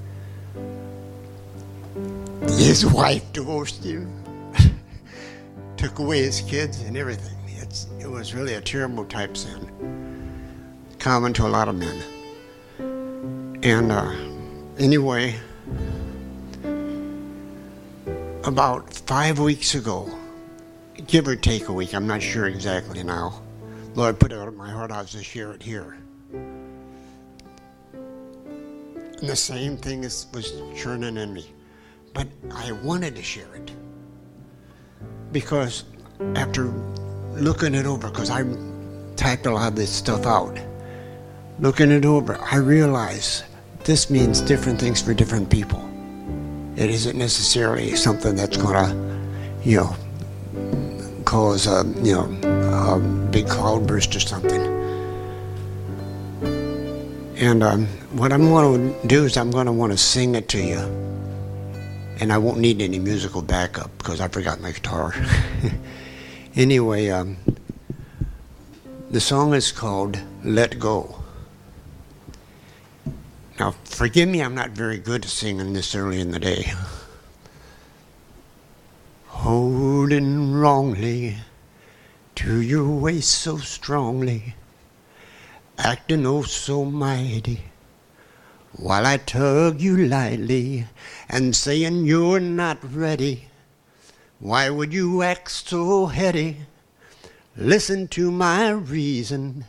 His wife divorced him, took away his kids and everything it's, it was really a terrible type sin, common to a lot of men. And uh, anyway, about five weeks ago, give or take a week, I'm not sure exactly now. Lord put it out of my heart, I was to share it here. And the same thing is, was churning in me. But I wanted to share it. because after looking it over, because I typed a lot of this stuff out, looking it over, I realize this means different things for different people. It isn't necessarily something that's to, you know, cause a, you know, a big cloudburst or something. And um, what I'm to do is I'm going to want to sing it to you. And I won't need any musical backup because I forgot my guitar. anyway, um, the song is called Let Go. Now, forgive me, I'm not very good at singing this early in the day. Holding wrongly to your waist so strongly, acting oh so mighty, while I tug you lightly and saying you're not ready. Why would you act so heady? Listen to my reason.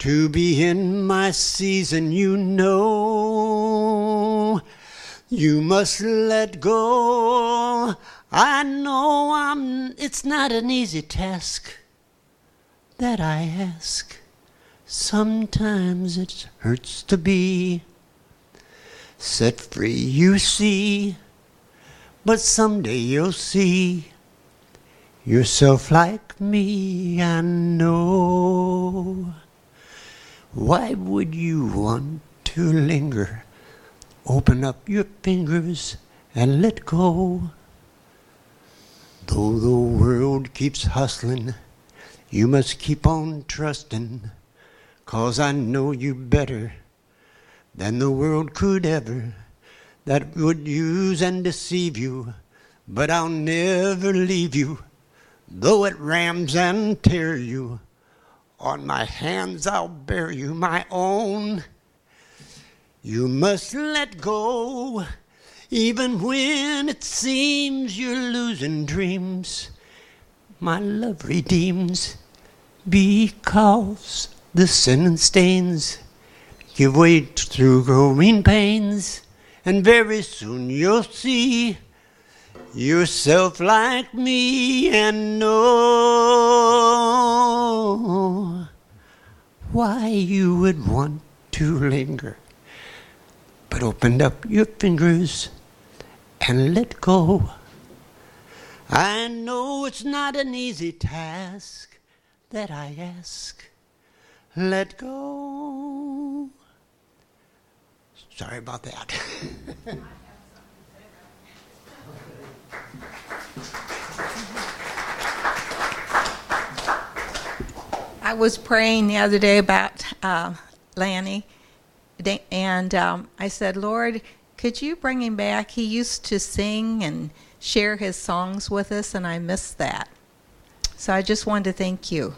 To be in my season, you know. You must let go. I know I'm it's not an easy task that I ask. Sometimes it hurts to be set free, you see. But someday you'll see yourself like me, I know. Why would you want to linger? Open up your fingers and let go. Though the world keeps hustling, you must keep on trusting, cause I know you better than the world could ever, that would use and deceive you. But I'll never leave you, though it rams and tear you. On my hands I'll bear you, my own. You must let go, even when it seems you're losing dreams. My love redeems, because the sin and stains give way through growing pains, and very soon you'll see yourself like me and know why you would want to linger. But open up your fingers and let go. I know it's not an easy task that I ask. Let go. Sorry about that. I was praying the other day about uh, Lanny, and um, I said, Lord, could you bring him back? He used to sing and share his songs with us, and I missed that. So I just wanted to thank you.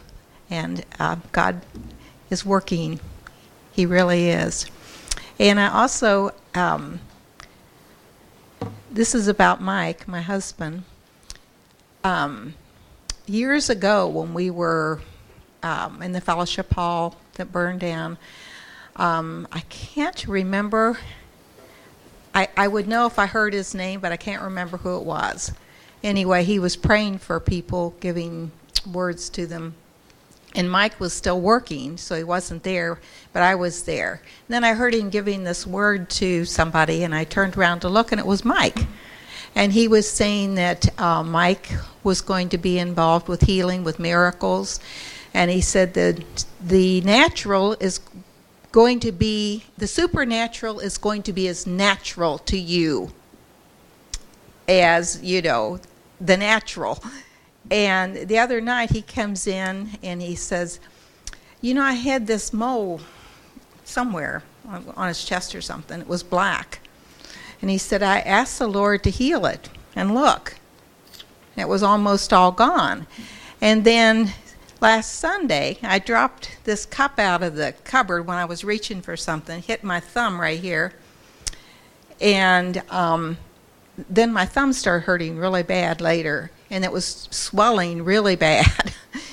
And uh, God is working, He really is. And I also, um, this is about Mike, my husband. Um, years ago, when we were um, in the fellowship hall that burned down. Um, I can't remember. I, I would know if I heard his name, but I can't remember who it was. Anyway, he was praying for people, giving words to them. And Mike was still working, so he wasn't there, but I was there. And then I heard him giving this word to somebody, and I turned around to look, and it was Mike. And he was saying that uh, Mike was going to be involved with healing, with miracles, and he said that the natural is going to be the supernatural is going to be as natural to you as you know the natural and the other night he comes in and he says you know i had this mole somewhere on his chest or something. It was black. And he said i asked the lord to heal it. And look it was almost all gone. And then last Sunday, I dropped this cup out of the cupboard when I was reaching for something, hit my thumb right here, and um, then my thumb started hurting really bad later, and it was swelling really bad,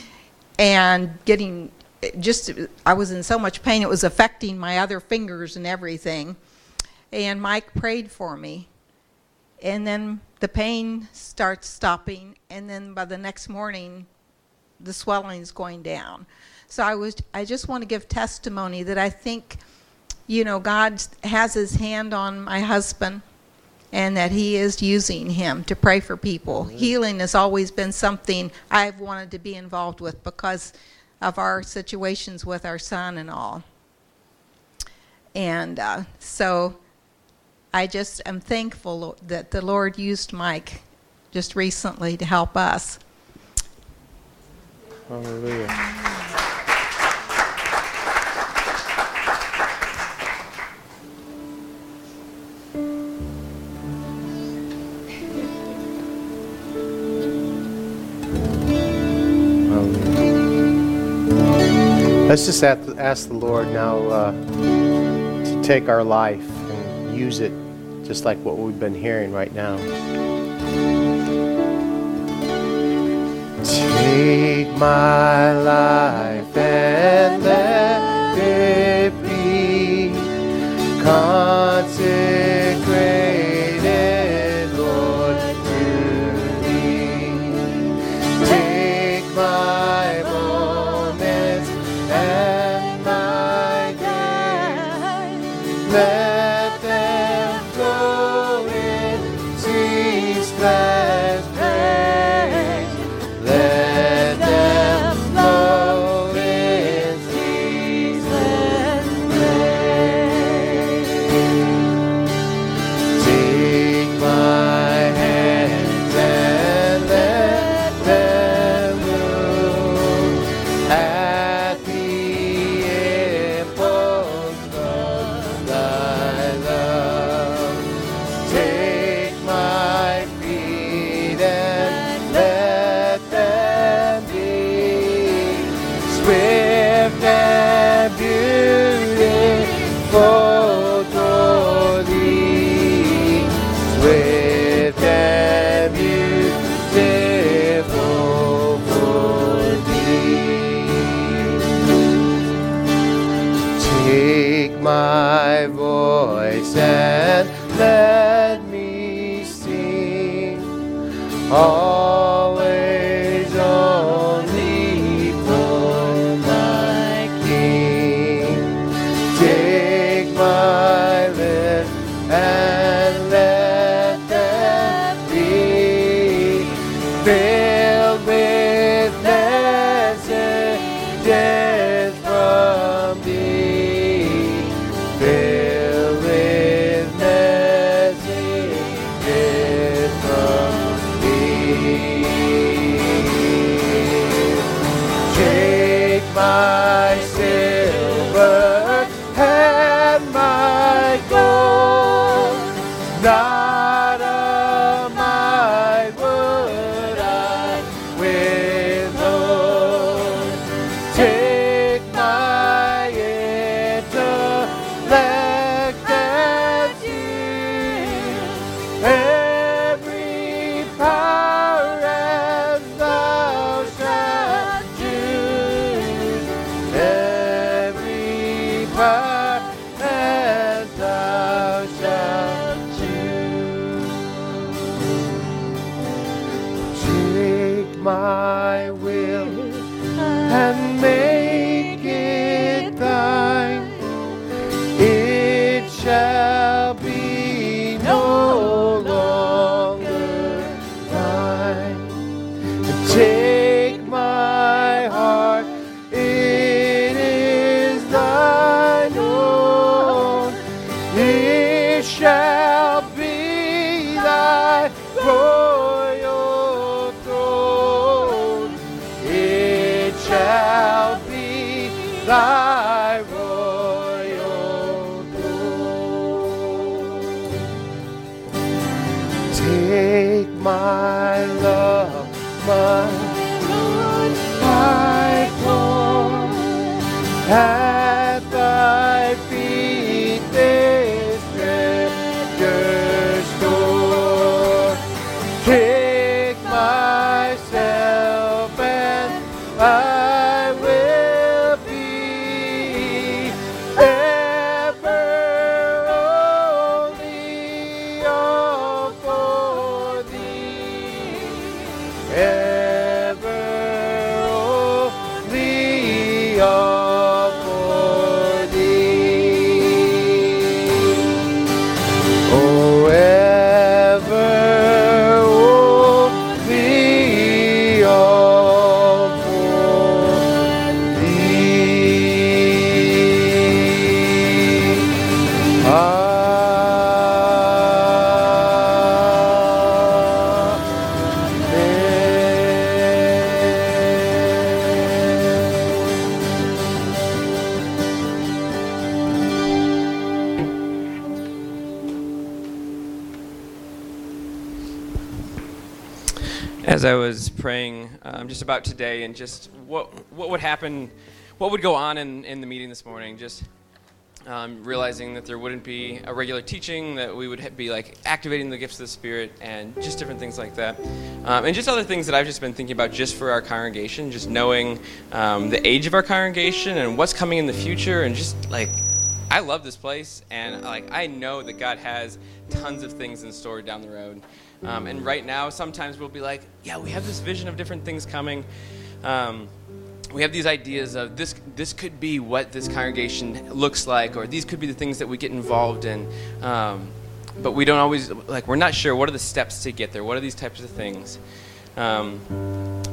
and getting just I was in so much pain it was affecting my other fingers and everything. And Mike prayed for me, and then the pain starts stopping, and then by the next morning, the swelling's going down. So I was I just want to give testimony that I think, you know, God has His hand on my husband, and that He is using him to pray for people. Healing has always been something I've wanted to be involved with because of our situations with our son and all. And uh, so I just am thankful that the Lord used Mike just recently to help us. Hallelujah. Let's just ask the Lord now uh, to take our life and use it just like what we've been hearing right now. Take my life and let it be consecrated, As I was praying um, just about today and just what what would happen, what would go on in, in the meeting this morning, just um, realizing that there wouldn't be a regular teaching, that we would be like activating the gifts of the Spirit and just different things like that. Um, and just other things that I've just been thinking about just for our congregation, just knowing um, the age of our congregation and what's coming in the future, and just like I love this place, and like I know that God has tons of things in store down the road. Um, and right now, sometimes we'll be like, yeah, we have this vision of different things coming. Um, we have these ideas of this this could be what this congregation looks like or these could be the things that we get involved in. Um, but we don't always like we're not sure what are the steps to get there what are these types of things. Um,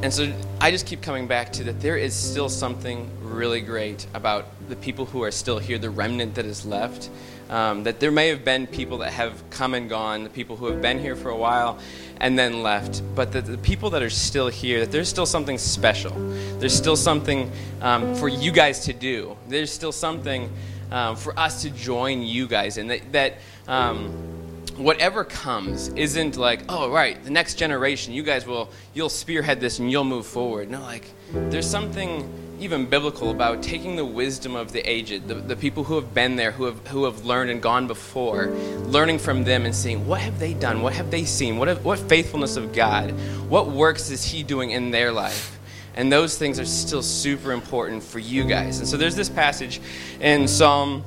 and so i just keep coming back to that there is still something really great about the people who are still here the remnant that is left um, that there may have been people that have come and gone, the people who have been here for a while and then left, but the, the people that are still here, that there's still something special. There's still something um, for you guys to do. There's still something um, for us to join you guys in. That, that um, whatever comes isn't like, oh, right, the next generation, you guys will, you'll spearhead this and you'll move forward. No, like, there's something even biblical about taking the wisdom of the aged, the, the people who have been there, who have, who have learned and gone before, learning from them and seeing what have they done, what have they seen, what, have, what faithfulness of God, what works is He doing in their life. And those things are still super important for you guys. And so there's this passage in Psalm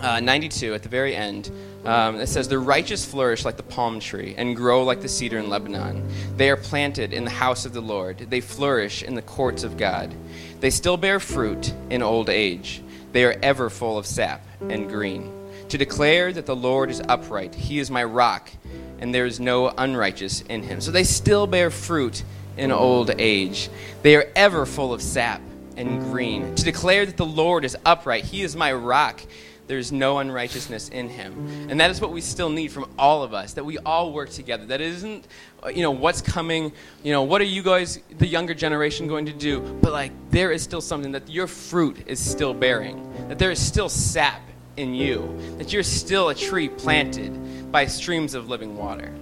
uh, 92 at the very end. Um, it says, The righteous flourish like the palm tree and grow like the cedar in Lebanon. They are planted in the house of the Lord. They flourish in the courts of God. They still bear fruit in old age. They are ever full of sap and green. To declare that the Lord is upright, He is my rock, and there is no unrighteous in Him. So they still bear fruit in old age. They are ever full of sap and green. To declare that the Lord is upright, He is my rock. There's no unrighteousness in him. And that is what we still need from all of us, that we all work together. That isn't, you know, what's coming, you know, what are you guys, the younger generation, going to do? But like, there is still something that your fruit is still bearing, that there is still sap in you, that you're still a tree planted by streams of living water.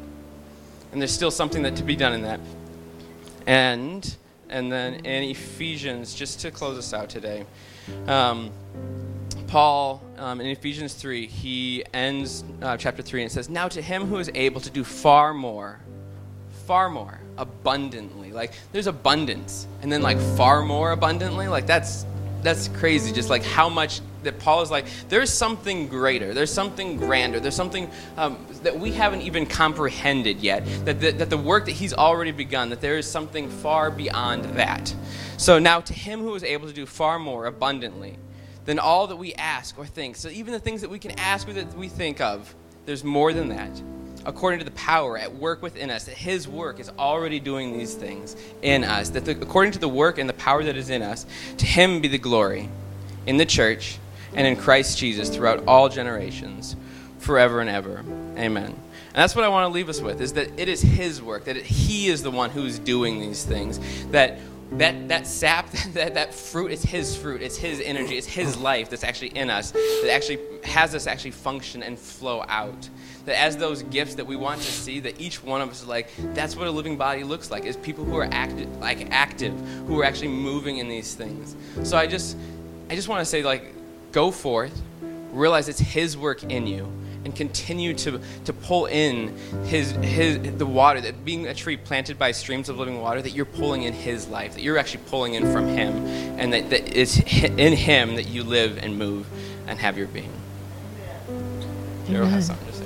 And there's still something that to be done in that. And, and then in Ephesians, just to close us out today, um, Paul, um, in Ephesians 3, he ends uh, chapter 3 and says, Now to him who is able to do far more, far more, abundantly. Like, there's abundance. And then, like, far more abundantly. Like, that's. That's crazy, just like how much that Paul is like, there's something greater, there's something grander, there's something um, that we haven't even comprehended yet, that the, that the work that he's already begun, that there is something far beyond that. So now to him who is able to do far more abundantly, than all that we ask or think. So even the things that we can ask or that we think of, there's more than that. According to the power at work within us, that His work is already doing these things in us. That the, according to the work and the power that is in us, to Him be the glory in the church and in Christ Jesus throughout all generations, forever and ever. Amen. And that's what I want to leave us with is that it is his work, that it, he is the one who's doing these things. That that that sap, that, that fruit is his fruit, it's his energy, it's his life that's actually in us, that actually has us actually function and flow out. That as those gifts that we want to see, that each one of us is like, that's what a living body looks like, is people who are active like active, who are actually moving in these things. So I just I just want to say like go forth, realize it's his work in you and continue to, to pull in his, his, the water, that being a tree planted by streams of living water, that you're pulling in his life, that you're actually pulling in from him, and that, that it's in him that you live and move and have your being. Daryl has something to say.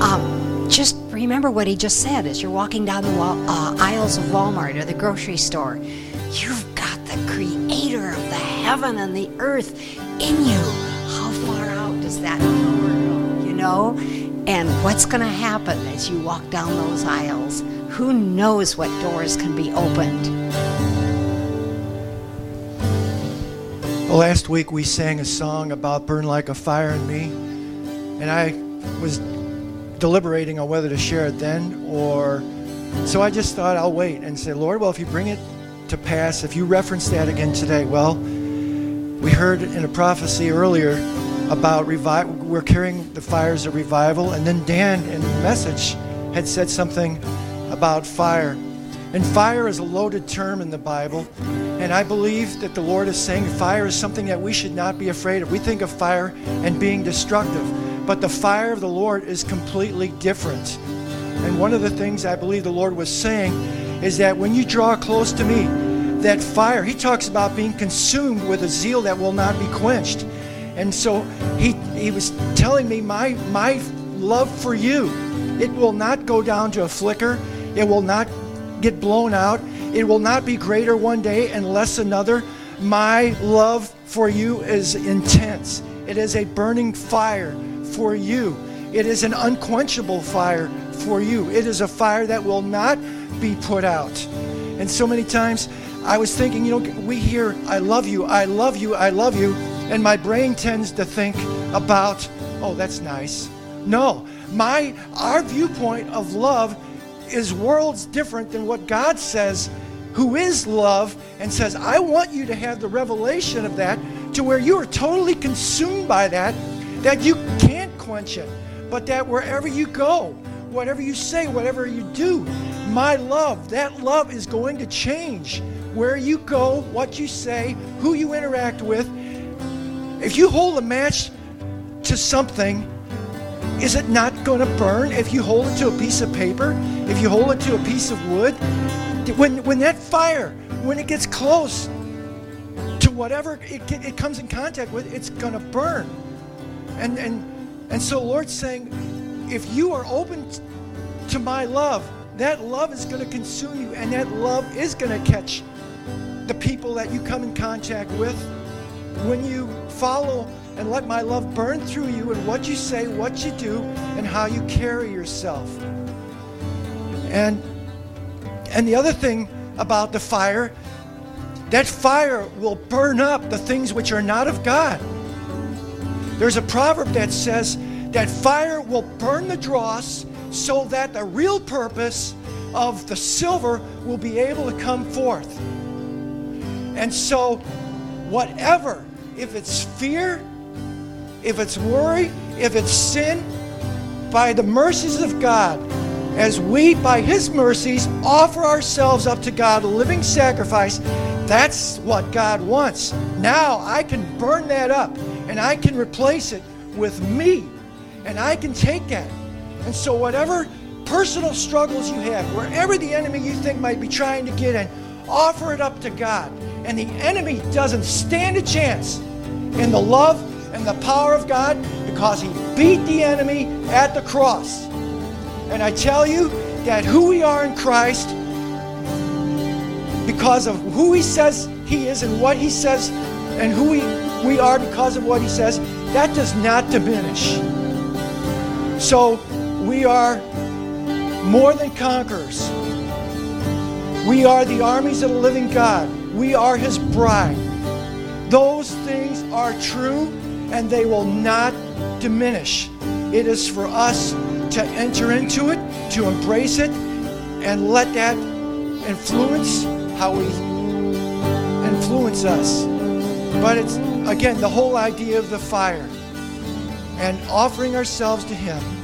Um, just remember what he just said as you're walking down the wall, uh, aisles of Walmart or the grocery store You've got the creator of the heaven and the earth in you. How far out does that power go, you know? And what's going to happen as you walk down those aisles? Who knows what doors can be opened? Last week we sang a song about Burn Like a Fire in Me, and I was deliberating on whether to share it then or. So I just thought I'll wait and say, Lord, well, if you bring it to pass, if you reference that again today, well, we heard in a prophecy earlier about revival. We're carrying the fires of revival, and then Dan in the message had said something about fire. And fire is a loaded term in the Bible. And I believe that the Lord is saying fire is something that we should not be afraid of. We think of fire and being destructive, but the fire of the Lord is completely different. And one of the things I believe the Lord was saying is that when you draw close to me, that fire, he talks about being consumed with a zeal that will not be quenched. And so he, he was telling me, my, my love for you, it will not go down to a flicker. It will not get blown out. It will not be greater one day and less another. My love for you is intense. It is a burning fire for you. It is an unquenchable fire for you. It is a fire that will not be put out. And so many times I was thinking, you know, we hear, I love you, I love you, I love you. And my brain tends to think about, oh, that's nice. No, my our viewpoint of love is worlds different than what God says, who is love, and says, I want you to have the revelation of that to where you are totally consumed by that, that you can't quench it, but that wherever you go, whatever you say, whatever you do, my love, that love is going to change where you go, what you say, who you interact with. If you hold a match to something, is it not going to burn if you hold it to a piece of paper? If you hold it to a piece of wood? When, when that fire, when it gets close to whatever it, it comes in contact with, it's going to burn. And, and, and so Lord's saying, if you are open to my love, that love is going to consume you, and that love is going to catch the people that you come in contact with. When you follow and let my love burn through you in what you say, what you do, and how you carry yourself. And and the other thing about the fire, that fire will burn up the things which are not of God. There's a proverb that says that fire will burn the dross so that the real purpose of the silver will be able to come forth. And so, whatever, if it's fear, if it's worry, if it's sin, by the mercies of God, as we, by His mercies, offer ourselves up to God, a living sacrifice, that's what God wants. Now I can burn that up and I can replace it with me. And I can take that. And so, whatever personal struggles you have, wherever the enemy you think might be trying to get in, offer it up to God. And the enemy doesn't stand a chance in the love and the power of God because he beat the enemy at the cross. And I tell you that who we are in Christ, because of who he says he is and what he says, and who we, we are because of what he says, that does not diminish. So we are more than conquerors. We are the armies of the living God. We are his bride. Those things are true and they will not diminish. It is for us to enter into it, to embrace it, and let that influence how we influence us. But it's, again, the whole idea of the fire and offering ourselves to Him.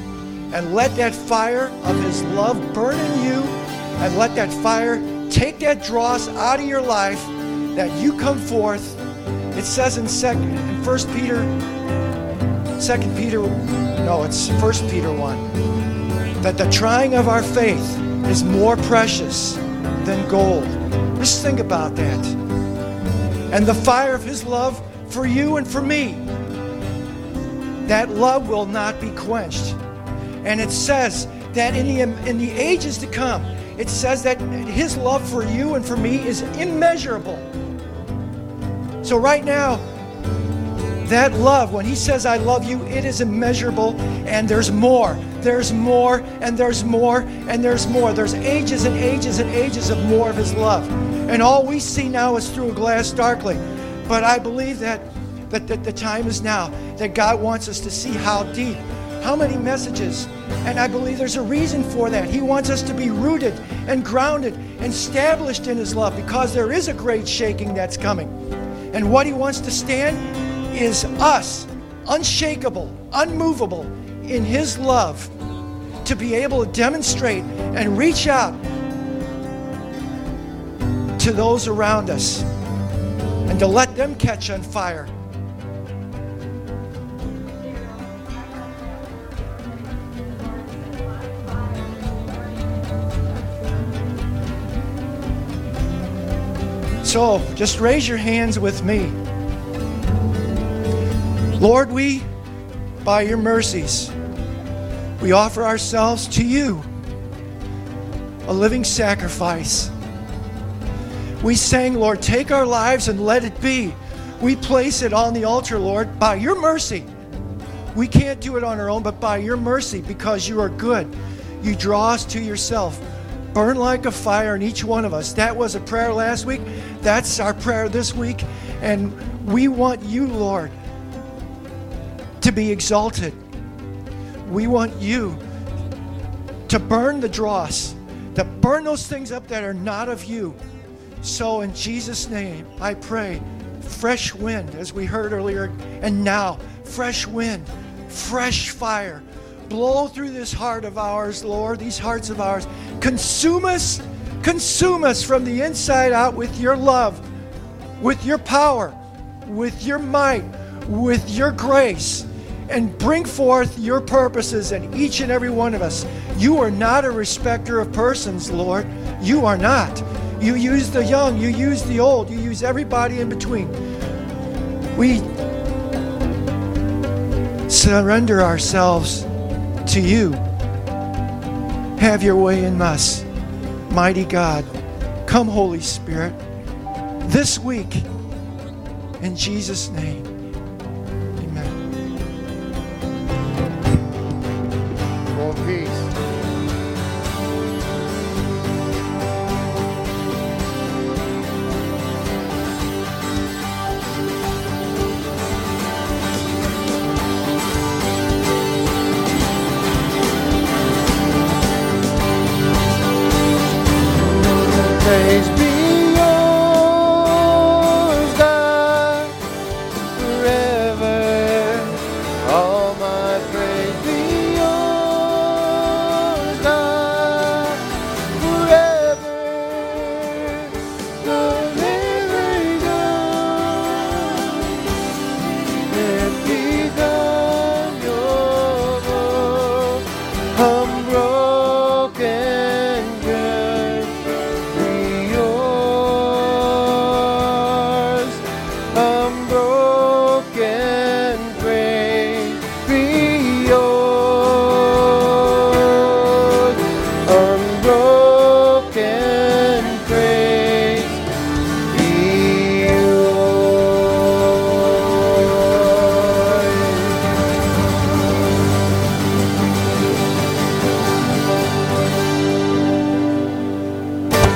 And let that fire of His love burn in you, and let that fire take that dross out of your life that you come forth. It says in second in First Peter, Second Peter, no, it's First Peter one, that the trying of our faith is more precious than gold. Just think about that. And the fire of His love for you and for me, that love will not be quenched. And it says that in the, in the ages to come, it says that His love for you and for me is immeasurable. So, right now, that love, when He says, I love you, it is immeasurable, and there's more. There's more, and there's more, and there's more. There's ages and ages and ages of more of His love. And all we see now is through a glass darkly. But I believe that, that, that the time is now, that God wants us to see how deep, how many messages. And I believe there's a reason for that. He wants us to be rooted and grounded and established in His love because there is a great shaking that's coming. And what He wants to stand is us, unshakable, unmovable in His love, to be able to demonstrate and reach out to those around us and to let them catch on fire. So just raise your hands with me. Lord, we, by your mercies, we offer ourselves to you, a living sacrifice. We sang, Lord, take our lives and let it be. We place it on the altar, Lord, by your mercy. We can't do it on our own, but by your mercy, because you are good. You draw us to yourself. Burn like a fire in each one of us. That was a prayer last week. That's our prayer this week. And we want you, Lord, to be exalted. We want you to burn the dross, to burn those things up that are not of you. So, in Jesus' name, I pray fresh wind, as we heard earlier, and now fresh wind, fresh fire. Blow through this heart of ours, Lord, these hearts of ours. Consume us, consume us from the inside out with your love, with your power, with your might, with your grace, and bring forth your purposes in each and every one of us. You are not a respecter of persons, Lord. You are not. You use the young, you use the old, you use everybody in between. We surrender ourselves to you. Have your way in us, mighty God. Come, Holy Spirit, this week, in Jesus' name.